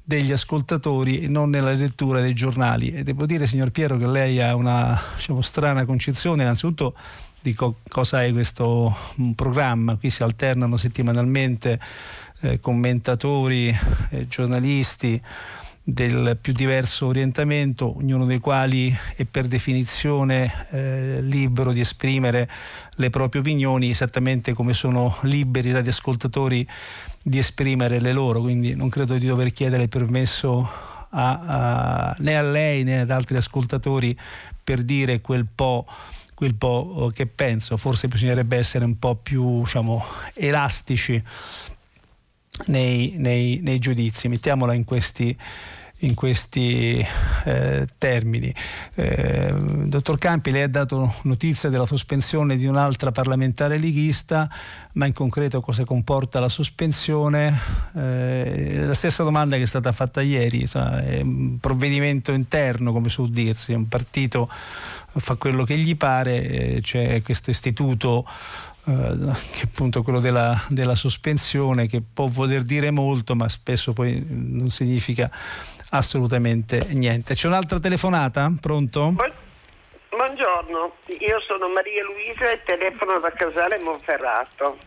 degli ascoltatori e non nella lettura dei giornali. E devo dire, signor Piero, che lei ha una diciamo, strana concezione, innanzitutto di co- cosa è questo programma. Qui si alternano settimanalmente eh, commentatori, eh, giornalisti del più diverso orientamento, ognuno dei quali è per definizione eh, libero di esprimere le proprie opinioni esattamente come sono liberi i radioascoltatori di esprimere le loro, quindi non credo di dover chiedere permesso a, a, né a lei né ad altri ascoltatori per dire quel po' quel po' che penso, forse bisognerebbe essere un po' più diciamo, elastici nei, nei, nei giudizi, mettiamola in questi in questi eh, termini. Eh, dottor Campi, lei ha dato notizia della sospensione di un'altra parlamentare leghista, ma in concreto cosa comporta la sospensione? Eh, la stessa domanda che è stata fatta ieri, sa, è un provvedimento interno, come suol dirsi, un partito fa quello che gli pare, eh, c'è questo istituto eh, che è appunto quello della, della, sospensione che può voler dire molto ma spesso poi non significa assolutamente niente. C'è un'altra telefonata? Pronto? Buongiorno, io sono Maria Luisa e telefono da Casale Monferrato.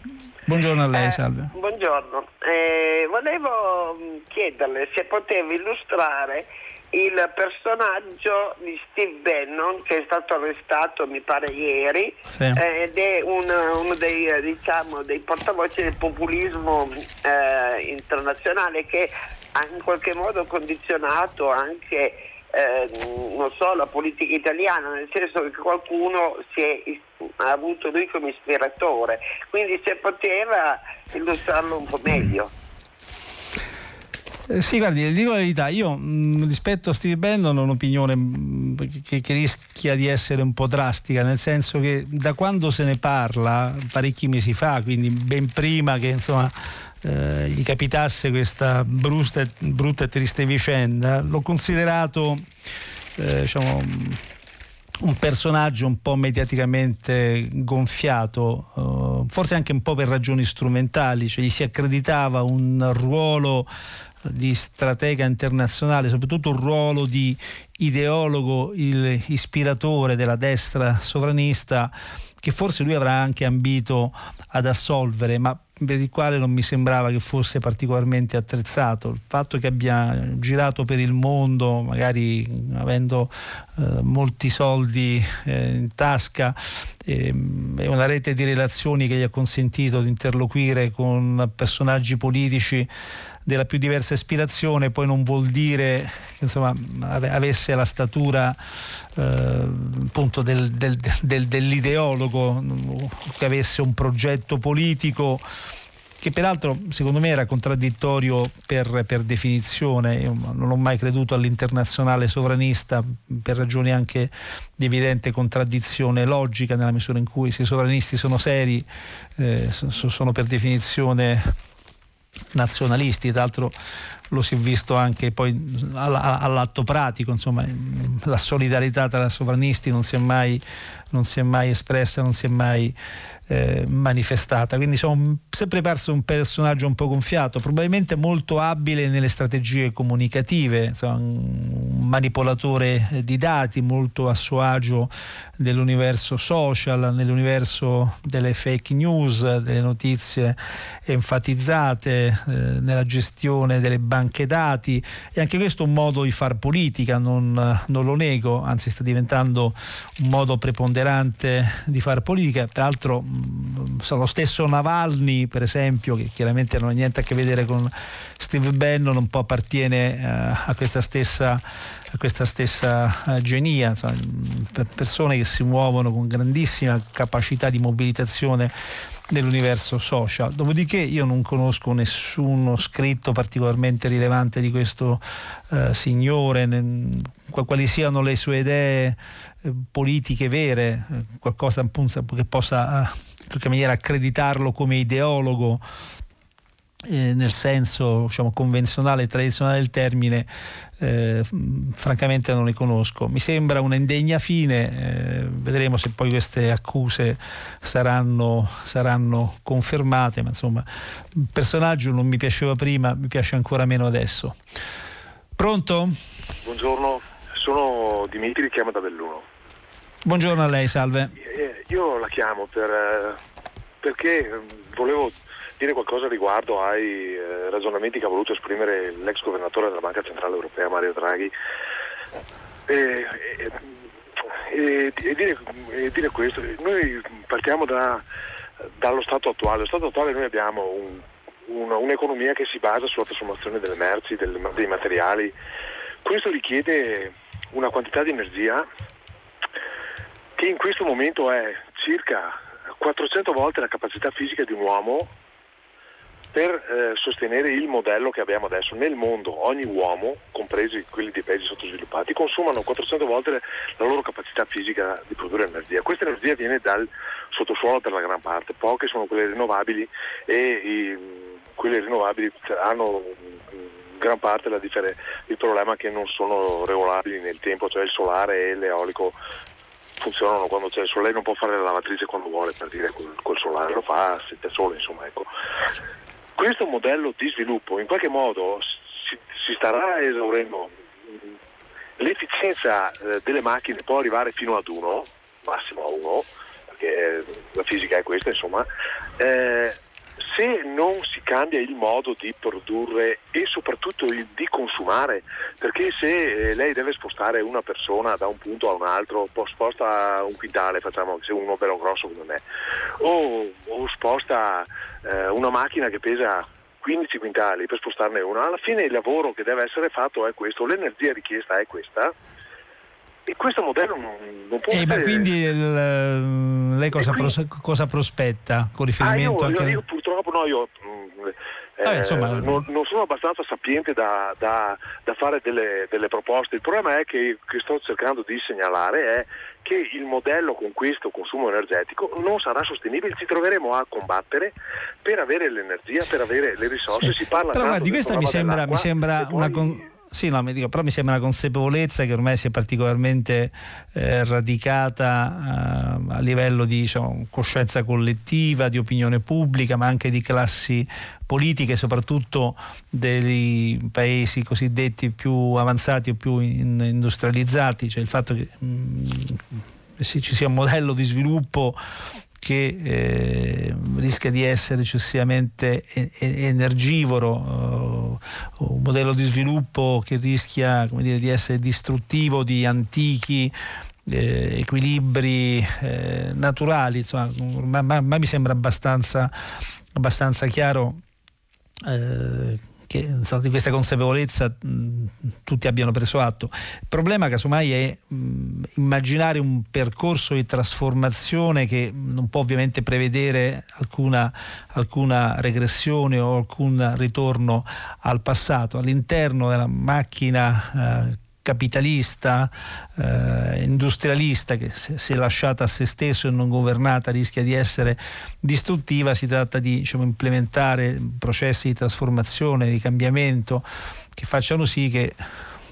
Buongiorno a lei, eh, salve. Buongiorno, eh, volevo chiederle se poteva illustrare il personaggio di Steve Bannon che è stato arrestato mi pare ieri sì. eh, ed è un, uno dei, eh, diciamo, dei, portavoce del populismo eh, internazionale che ha in qualche modo condizionato anche eh, non so, la politica italiana, nel senso che qualcuno è, ha avuto lui come ispiratore, quindi se poteva illustrarlo un po' meglio. Eh, sì, guardi, dico la verità, io mh, rispetto a Steve Bannon ho un'opinione mh, che, che, rischia di essere un po' drastica, nel senso che da quando se ne parla, parecchi mesi fa, quindi ben prima che insomma eh, gli capitasse questa brutta, brutta, e triste vicenda, l'ho considerato eh, diciamo, un personaggio un po' mediaticamente gonfiato, eh, forse anche un po' per ragioni strumentali, cioè gli si accreditava un ruolo di stratega internazionale, soprattutto un ruolo di ideologo, il ispiratore della destra sovranista che forse lui avrà anche ambito ad assolvere, ma per il quale non mi sembrava che fosse particolarmente attrezzato. Il fatto che abbia girato per il mondo, magari avendo eh, molti soldi eh, in tasca, eh, è una rete di relazioni che gli ha consentito di interloquire con personaggi politici della più diversa ispirazione poi non vuol dire che insomma, avesse la statura eh, appunto del, del, del, dell'ideologo, che avesse un progetto politico che peraltro secondo me era contraddittorio per, per, definizione, io non ho mai creduto all'internazionale sovranista per ragioni anche di evidente contraddizione logica nella misura in cui se i sovranisti sono seri eh, sono per definizione nazionalisti, tra l'altro lo si è visto anche poi all'atto pratico, insomma la solidarietà tra sovranisti non si è mai, si è mai espressa, non si è mai eh, manifestata. Quindi sono sempre perso un personaggio un po' gonfiato, probabilmente molto abile nelle strategie comunicative, insomma, un manipolatore di dati, molto a suo agio nell'universo social, nell'universo delle fake news, delle notizie enfatizzate, eh, nella gestione delle banche dati e anche questo è un modo di far politica, non, non lo nego, anzi sta diventando un modo preponderante di far politica, tra l'altro lo stesso Navalny per esempio che chiaramente non ha niente a che vedere con Steve Bannon un po' appartiene eh, a questa stessa questa stessa eh, genia, insomma, per persone che si muovono con grandissima capacità di mobilitazione nell'universo social. Dopodiché io non conosco nessuno scritto particolarmente rilevante di questo eh, signore, quali siano le sue idee eh, politiche vere, eh, qualcosa appunto, che possa eh, in qualche maniera accreditarlo come ideologo eh, nel senso diciamo, convenzionale e tradizionale del termine, eh, francamente non le conosco. Mi sembra un'indegna fine, eh, vedremo se poi queste accuse saranno, saranno, confermate, ma insomma il personaggio non mi piaceva prima, mi piace ancora meno adesso. Pronto? Buongiorno, sono Dimitri, chiamo da Belluno. Buongiorno a lei, salve. Eh, io la chiamo per, eh, perché volevo dire qualcosa riguardo ai eh, ragionamenti che ha voluto esprimere l'ex governatore della Banca Centrale Europea Mario Draghi. E, e, e, e dire, dire, questo, noi partiamo da, dallo stato attuale, allo stato attuale noi abbiamo un, un, un'economia che si basa sulla trasformazione delle merci, del, dei materiali, questo richiede una quantità di energia che in questo momento è circa 400 volte la capacità fisica di un uomo per eh, sostenere il modello che abbiamo adesso. Nel mondo ogni uomo, compresi quelli dei paesi sottosviluppati, consumano 400 volte la loro capacità fisica di produrre energia. Questa energia viene dal sottosuolo per la gran parte, poche sono quelle rinnovabili e i, quelle rinnovabili hanno in gran parte differ- il problema che non sono regolabili nel tempo, cioè il solare e l'eolico funzionano quando c'è il sole, lei non può fare la lavatrice quando vuole per dire col, col solare, lo fa se c'è sole, insomma, ecco. Questo modello di sviluppo in qualche modo si, si starà esaurendo. L'efficienza eh, delle macchine può arrivare fino ad uno, massimo a uno, perché la fisica è questa, insomma. Eh, se non si cambia il modo di produrre e soprattutto di consumare, perché se eh, lei deve spostare una persona da un punto a un altro, sposta un quintale, facciamo se uno bello grosso come me, o, o sposta eh, una macchina che pesa 15 quintali per spostarne una, alla fine il lavoro che deve essere fatto è questo, l'energia richiesta è questa e questo modello non, non può eh, essere... Ma quindi il, lei cosa, quindi... pros, cosa, prospetta con riferimento ah, io, anche... Io, io purtroppo no, io... Eh, Vabbè, insomma... non, non, sono abbastanza sapiente da, da, da fare delle, delle, proposte. Il problema è che, che sto cercando di segnalare è che il modello con questo consumo energetico non sarà sostenibile, ci troveremo a combattere per avere l'energia, per avere le risorse. Sì. Si parla Però guardi, questa mi sembra, mi sembra una... Con sì, no, mi dico, però mi sembra una consapevolezza che ormai si è particolarmente eh, radicata eh, a livello di diciamo, coscienza collettiva, di opinione pubblica, ma anche di classi politiche, soprattutto dei paesi cosiddetti più avanzati o più in, industrializzati, cioè il fatto che mh, mm, ci sia un modello di sviluppo che eh, rischia di essere eccessivamente energivoro, uh, un modello di sviluppo che rischia dire, di essere distruttivo di antichi eh, equilibri eh, naturali, insomma, ma, ma, ma, mi sembra abbastanza, abbastanza chiaro eh, che di questa consapevolezza mh, tutti abbiano preso atto. Il problema casomai è mh, immaginare un percorso di trasformazione che non può ovviamente prevedere alcuna, alcuna regressione o alcun ritorno al passato. All'interno della macchina eh, capitalista, eh, industrialista che se, lasciata a se stesso e non governata rischia di essere distruttiva, si tratta di diciamo, implementare processi di trasformazione, di cambiamento che facciano sì che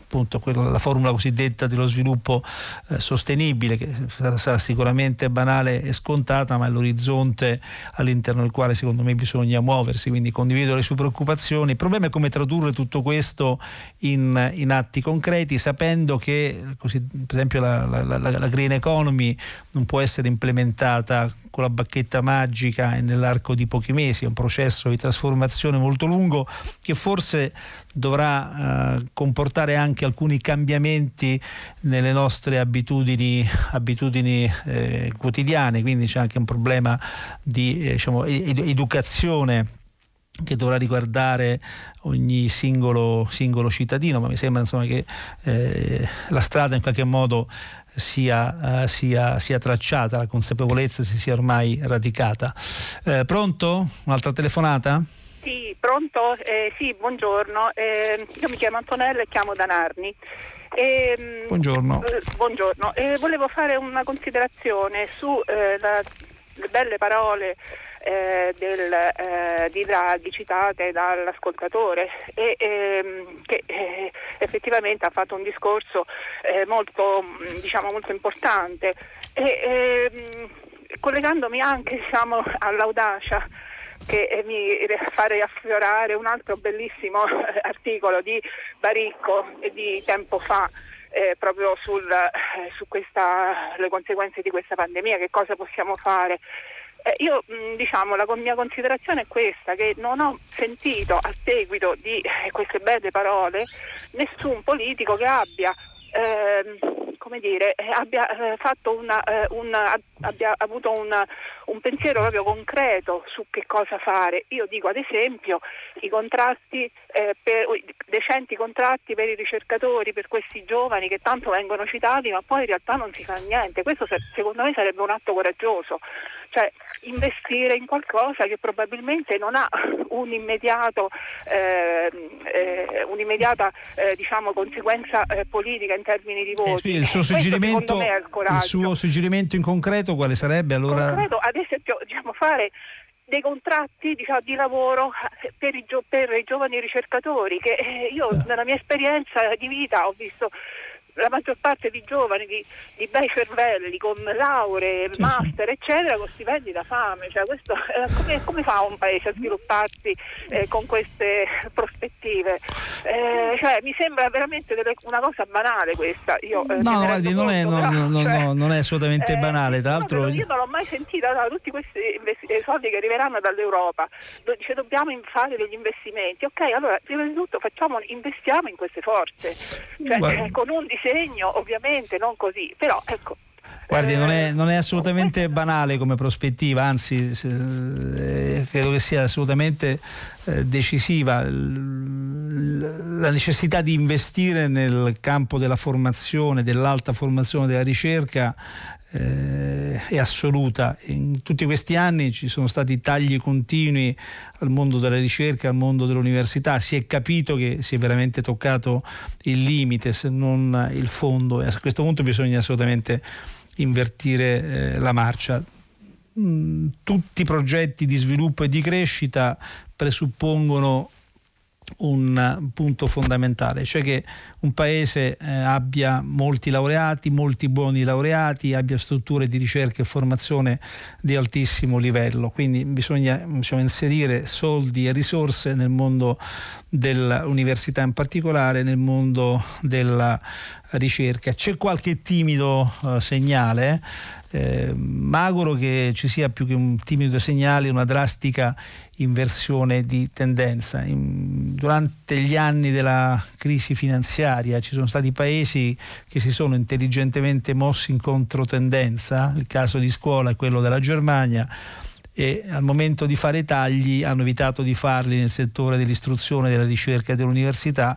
appunto quella, la formula cosiddetta dello sviluppo eh, sostenibile che sarà, sarà, sicuramente banale e scontata ma è l'orizzonte all'interno del quale secondo me bisogna muoversi. Quindi condivido le sue preoccupazioni. Il problema è come tradurre tutto questo in, in atti concreti sapendo che così, per esempio la, la, la, la green economy non può essere implementata con la bacchetta magica e nell'arco di pochi mesi, è un processo di trasformazione molto lungo che forse dovrà eh, comportare anche alcuni cambiamenti nelle nostre abitudini, abitudini eh, quotidiane, quindi c'è anche un problema di eh, diciamo, ed- educazione che dovrà riguardare ogni singolo, singolo, cittadino, ma mi sembra insomma, che eh, la strada in qualche modo sia, uh, sia, sia, tracciata, la consapevolezza si sia ormai radicata. Eh, pronto? Un'altra telefonata? Sì, pronto? Eh, sì, buongiorno. Eh, io mi chiamo Antonella e chiamo da Narni. Eh, buongiorno. buongiorno. volevo fare una considerazione sulle eh, belle parole eh, del, eh, di Draghi citate dall'ascoltatore e ehm, che eh, effettivamente ha fatto un discorso eh, molto, diciamo, molto importante e ehm, collegandomi anche diciamo, all'audacia che mi fa riaffiorare un altro bellissimo articolo di Baricco di tempo fa eh, proprio sul, eh, su questa, le conseguenze di questa pandemia, che cosa possiamo fare. Eh, io mh, diciamo la mia considerazione è questa, che non ho sentito a seguito di eh, queste belle parole nessun politico che abbia eh, come dire, eh, abbia, eh, una, eh, una, abbia avuto una, un pensiero proprio concreto su che cosa fare. Io dico ad esempio i contratti, eh, per, decenti contratti per i ricercatori, per questi giovani che tanto vengono citati ma poi in realtà non si fa niente. Questo secondo me sarebbe un atto coraggioso. cioè investire in qualcosa che probabilmente non ha un immediato, eh, eh, un'immediata eh, diciamo, conseguenza politica in termini di voti. Sì, suo suggerimento, il, suo suggerimento in concreto quale sarebbe allora? Concreto, ad esempio, diciamo, fare dei contratti diciamo, di lavoro per i, per i, giovani ricercatori che eh, io nella mia esperienza di vita ho visto la maggior parte di giovani di, di bei cervelli con lauree, sì, master, sì. eccetera, con stipendi da fame. Cioè, questo, eh, come, come, fa un paese a svilupparsi eh, con queste prospettive? Eh, cioè, mi sembra veramente delle, una cosa banale questa. Io, eh, no, guardi, non, è, non, però, non, cioè, non, è, assolutamente eh, banale. Tra l'altro... No, io non l'ho mai sentita da tutti questi investi- soldi che arriveranno dall'Europa. Dice dobbiamo fare degli investimenti. Ok, allora prima di tutto facciamo, investiamo in queste forze. Cioè, con un disegno segno, ovviamente non così, però ecco. Guardi, non è, non è, assolutamente banale come prospettiva, anzi eh, credo che sia assolutamente eh, decisiva la necessità di investire nel campo della formazione, dell'alta formazione, della ricerca eh, è assoluta. In tutti questi anni ci sono stati tagli continui al mondo della ricerca, al mondo dell'università, si è capito che si è veramente toccato il limite, se non il fondo e a questo punto bisogna assolutamente invertire eh, la marcia. Mm, tutti i progetti di sviluppo e di crescita presuppongono un punto fondamentale, cioè che un paese eh, abbia molti laureati, molti buoni laureati, abbia strutture di ricerca e formazione di altissimo livello. Quindi bisogna diciamo, inserire soldi e risorse nel mondo dell'università in particolare, nel mondo della ricerca. C'è qualche timido eh, segnale, eh, auguro che ci sia più che un timido segnale, una drastica inversione di tendenza. In, durante gli anni della crisi finanziaria ci sono stati paesi che si sono intelligentemente mossi in controtendenza, il caso di scuola è quello della Germania e al momento di fare tagli hanno evitato di farli nel settore dell'istruzione, della ricerca e dell'università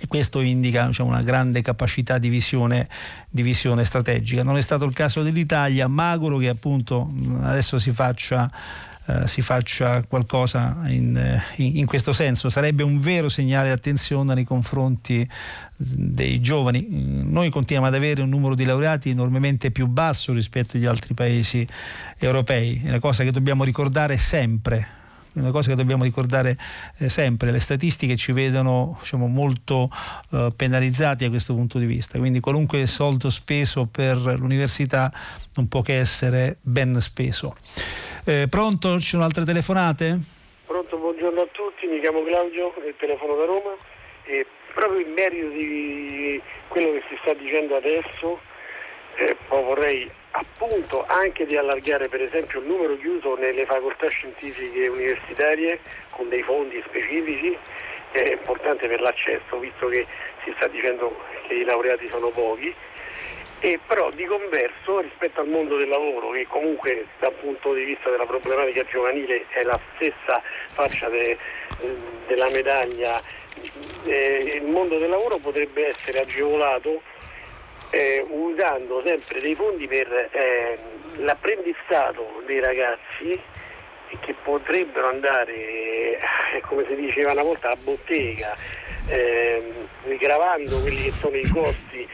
e questo indica diciamo, una grande capacità di visione, di visione, strategica. Non è stato il caso dell'Italia, ma auguro che appunto adesso si faccia eh, si faccia qualcosa in, in, in, questo senso. Sarebbe un vero segnale di attenzione nei confronti dei giovani. Noi continuiamo ad avere un numero di laureati enormemente più basso rispetto agli altri paesi europei, è una cosa che dobbiamo ricordare sempre una cosa che dobbiamo ricordare eh, sempre, le statistiche ci vedono diciamo, molto eh, penalizzati da questo punto di vista, quindi qualunque soldo speso per l'università non può che essere ben speso. Eh, pronto? Ci sono altre telefonate? Pronto, buongiorno a tutti, mi chiamo Claudio, telefono da Roma e proprio in merito di quello che si sta dicendo adesso, eh, vorrei appunto anche di allargare per esempio il numero chiuso nelle facoltà scientifiche universitarie con dei fondi specifici è importante per l'accesso visto che si sta dicendo che i laureati sono pochi. E però di converso rispetto al mondo del lavoro che comunque dal punto di vista della problematica giovanile è la stessa faccia de, della medaglia eh, il mondo del lavoro potrebbe essere agevolato eh, usando sempre dei fondi per eh, l'apprendistato dei ragazzi che potrebbero andare, eh, come si diceva una volta, a bottega, ehm, quelli che sono i costi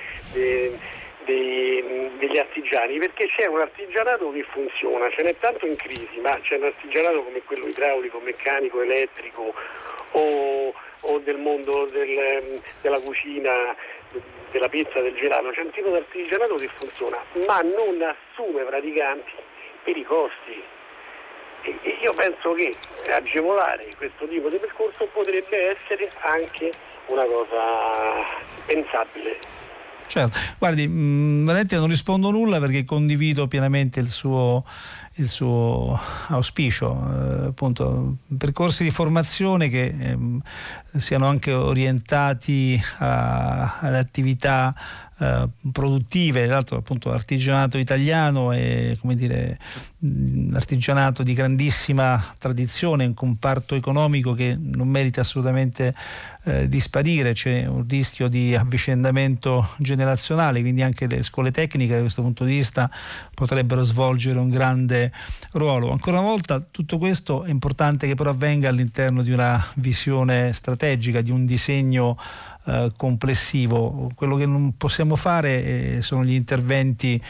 dei, degli artigiani, perché c'è un artigianato che funziona, ce n'è tanto in crisi, ma c'è un artigianato come quello idraulico, meccanico, elettrico o, o del mondo del, della cucina della pizza, del gelato, c'è un tipo di artigianato che funziona, ma non assume praticanti per i costi. E, e io penso che agevolare questo tipo di percorso potrebbe essere anche una cosa pensabile. Certo, guardi, mh, mm, veramente non rispondo nulla perché condivido pienamente il suo, il suo auspicio, eh, appunto, percorsi di formazione che eh, siano anche orientati alle attività eh, produttive, tra l'altro appunto l'artigianato italiano è come dire artigianato di grandissima tradizione, un comparto economico che non merita assolutamente eh, di sparire, c'è un rischio di avvicendamento generazionale, quindi anche le scuole tecniche da questo punto di vista potrebbero svolgere un grande ruolo. Ancora una volta tutto questo è importante che però avvenga all'interno di una visione strategica, di un disegno eh, complessivo. Quello che non possiamo fare eh, sono gli interventi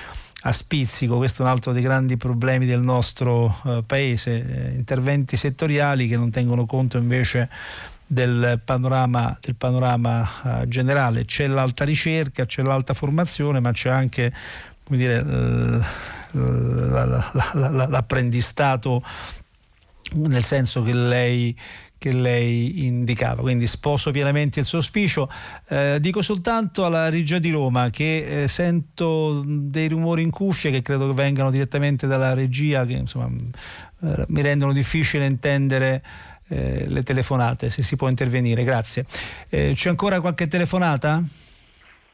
a spizzico, questo è un altro dei grandi problemi del nostro eh, paese, eh, interventi settoriali che non tengono conto invece del panorama, del panorama uh, generale. C'è l'alta ricerca, c'è l'alta formazione, ma c'è anche come dire, l'apprendistato nel senso che lei che lei indicava, quindi sposo pienamente il suo auspicio. Eh, dico soltanto alla Regia di Roma che eh, sento dei rumori in cuffia che credo che vengano direttamente dalla regia, che insomma eh, mi rendono difficile intendere eh, le telefonate, se si può intervenire. Grazie. Eh, c'è ancora qualche telefonata?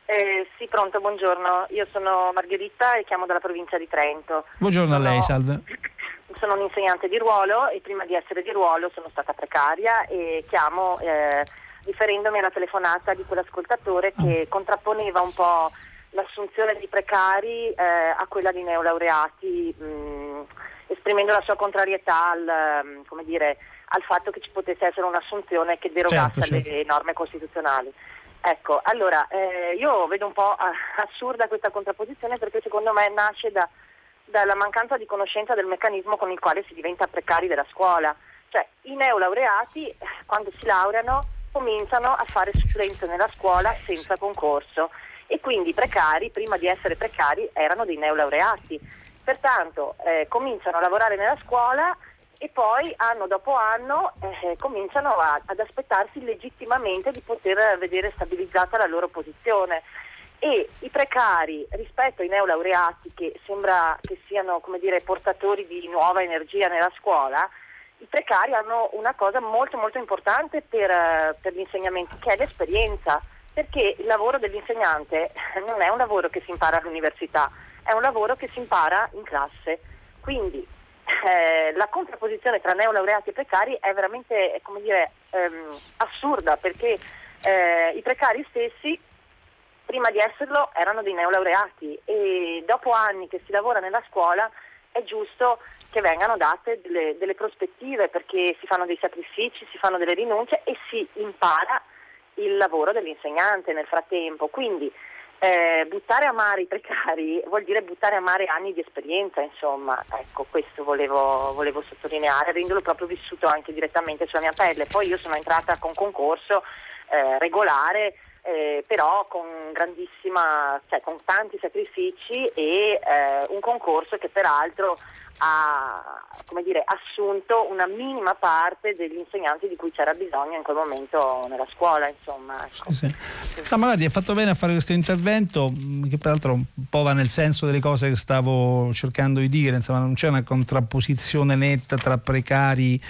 Eh, sì, pronto, buongiorno. Io sono Margherita e chiamo dalla provincia di Trento. Buongiorno sono... a lei, salve sono un insegnante di ruolo e prima di essere di ruolo sono stata precaria e chiamo eh, riferendomi alla telefonata di quell'ascoltatore che ah. contrapponeva un po' l'assunzione di precari eh, a quella di neolaureati, mh, esprimendo la sua contrarietà al, mh, dire, al, fatto che ci potesse essere un'assunzione che derogasse certo, certo. alle norme costituzionali. Ecco, allora eh, io vedo un po' assurda questa contrapposizione perché secondo me nasce da dalla mancanza di conoscenza del meccanismo con il quale si diventa precari della scuola. Cioè i neolaureati quando si laureano cominciano a fare supplenze nella scuola senza concorso e quindi i precari prima di essere precari erano dei neolaureati. Pertanto eh, cominciano a lavorare nella scuola e poi anno dopo anno eh, cominciano a, ad aspettarsi legittimamente di poter vedere stabilizzata la loro posizione e i precari rispetto ai neolaureati che sembra che siano dire, portatori di nuova energia nella scuola, i precari hanno una cosa molto molto importante per, per gli insegnamenti che è l'esperienza, perché il lavoro dell'insegnante non è un lavoro che si impara all'università, è un lavoro che si impara in classe. Quindi eh, la contrapposizione tra neolaureati e precari è veramente dire, ehm, assurda perché eh, i precari stessi prima di esserlo erano dei neolaureati e dopo anni che si lavora nella scuola è giusto che vengano date delle, delle prospettive perché si fanno dei sacrifici, si fanno delle rinunce e si impara il lavoro dell'insegnante nel frattempo. Quindi eh, buttare a mare i precari vuol dire buttare a mare anni di esperienza, insomma, ecco, questo volevo, volevo sottolineare, avendolo proprio vissuto anche direttamente sulla mia pelle. Poi io sono entrata con concorso eh, regolare eh, però con grandissima, cioè con tanti sacrifici e eh, un concorso che peraltro ha dire, assunto una minima parte degli insegnanti di cui c'era bisogno in quel momento nella scuola. Insomma, ecco. sì, sì. No, magari hai fatto bene a fare questo intervento mm, che peraltro un po' va nel senso delle cose che stavo cercando di dire, insomma non c'è una contrapposizione netta tra precari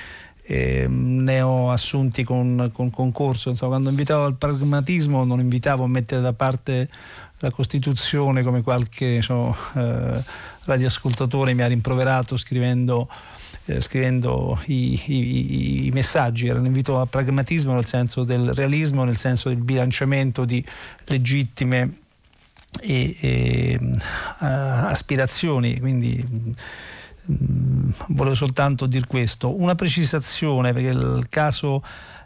eh, ne ho assunti con, con concorso. Insomma, quando invitavo al pragmatismo non invitavo a mettere da parte la Costituzione come qualche insomma, eh, radioascoltatore mi ha rimproverato scrivendo, eh, scrivendo i, i, i, messaggi. Era un invito al pragmatismo nel senso del realismo, nel senso del bilanciamento di legittime e, e, uh, aspirazioni. Quindi, volevo soltanto dire questo. Una precisazione, perché il caso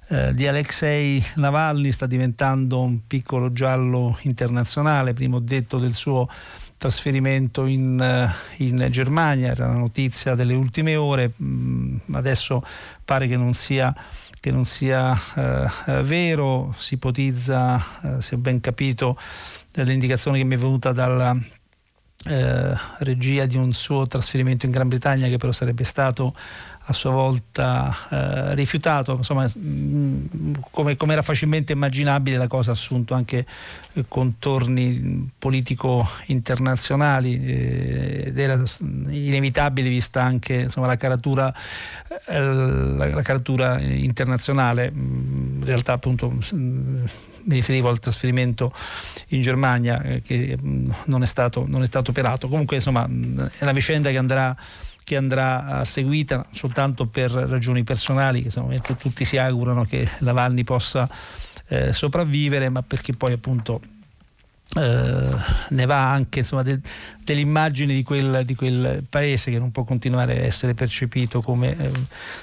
eh, di Alexei Navalny sta diventando un piccolo giallo internazionale, primo detto del suo trasferimento in, uh, in, Germania, era una notizia delle ultime ore, mm, adesso pare che non sia, che non sia uh, vero, si ipotizza, uh, se ho ben capito, dall'indicazione che mi è venuta dalla eh, regia di un suo trasferimento in Gran Bretagna che però sarebbe stato a sua volta eh, rifiutato, insomma mh, come, come, era facilmente immaginabile la cosa ha assunto anche eh, contorni politico internazionali eh, ed era inevitabile vista anche insomma, la, caratura, eh, la, la caratura internazionale, in realtà appunto mi riferivo al trasferimento in Germania eh, che non è, stato, non è stato operato, comunque insomma è una vicenda che andrà che andrà eh, seguita soltanto per ragioni personali, che tutti si augurano che Navalny possa eh, sopravvivere, ma perché poi appunto eh, ne va anche insomma, de, dell'immagine di quel, di quel, paese che non può continuare a essere percepito come eh,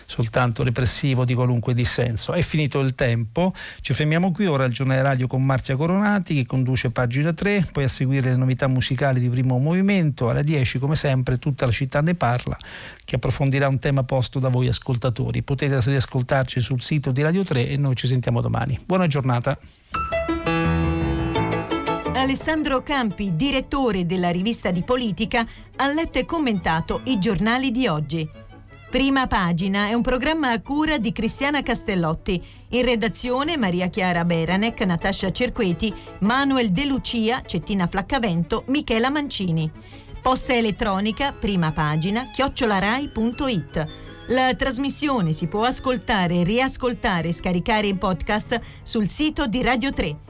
soltanto repressivo di qualunque dissenso. È finito il tempo, ci fermiamo qui, ora il giornale radio con Marzia Coronati che conduce pagina 3, poi a seguire le novità musicali di primo movimento, alle 10 come sempre tutta la città ne parla, che approfondirà un tema posto da voi ascoltatori. Potete riascoltarci sul sito di Radio 3 e noi ci sentiamo domani. Buona giornata. Alessandro Campi, direttore della rivista di politica, ha letto e commentato i giornali di oggi. Prima pagina è un programma a cura di Cristiana Castellotti. In redazione Maria Chiara Beranec, Natascia Cerqueti, Manuel De Lucia, Cettina Flaccavento, Michela Mancini. Posta elettronica, prima pagina, chiocciolarai.it. La trasmissione si può ascoltare, riascoltare e scaricare in podcast sul sito di Radio 3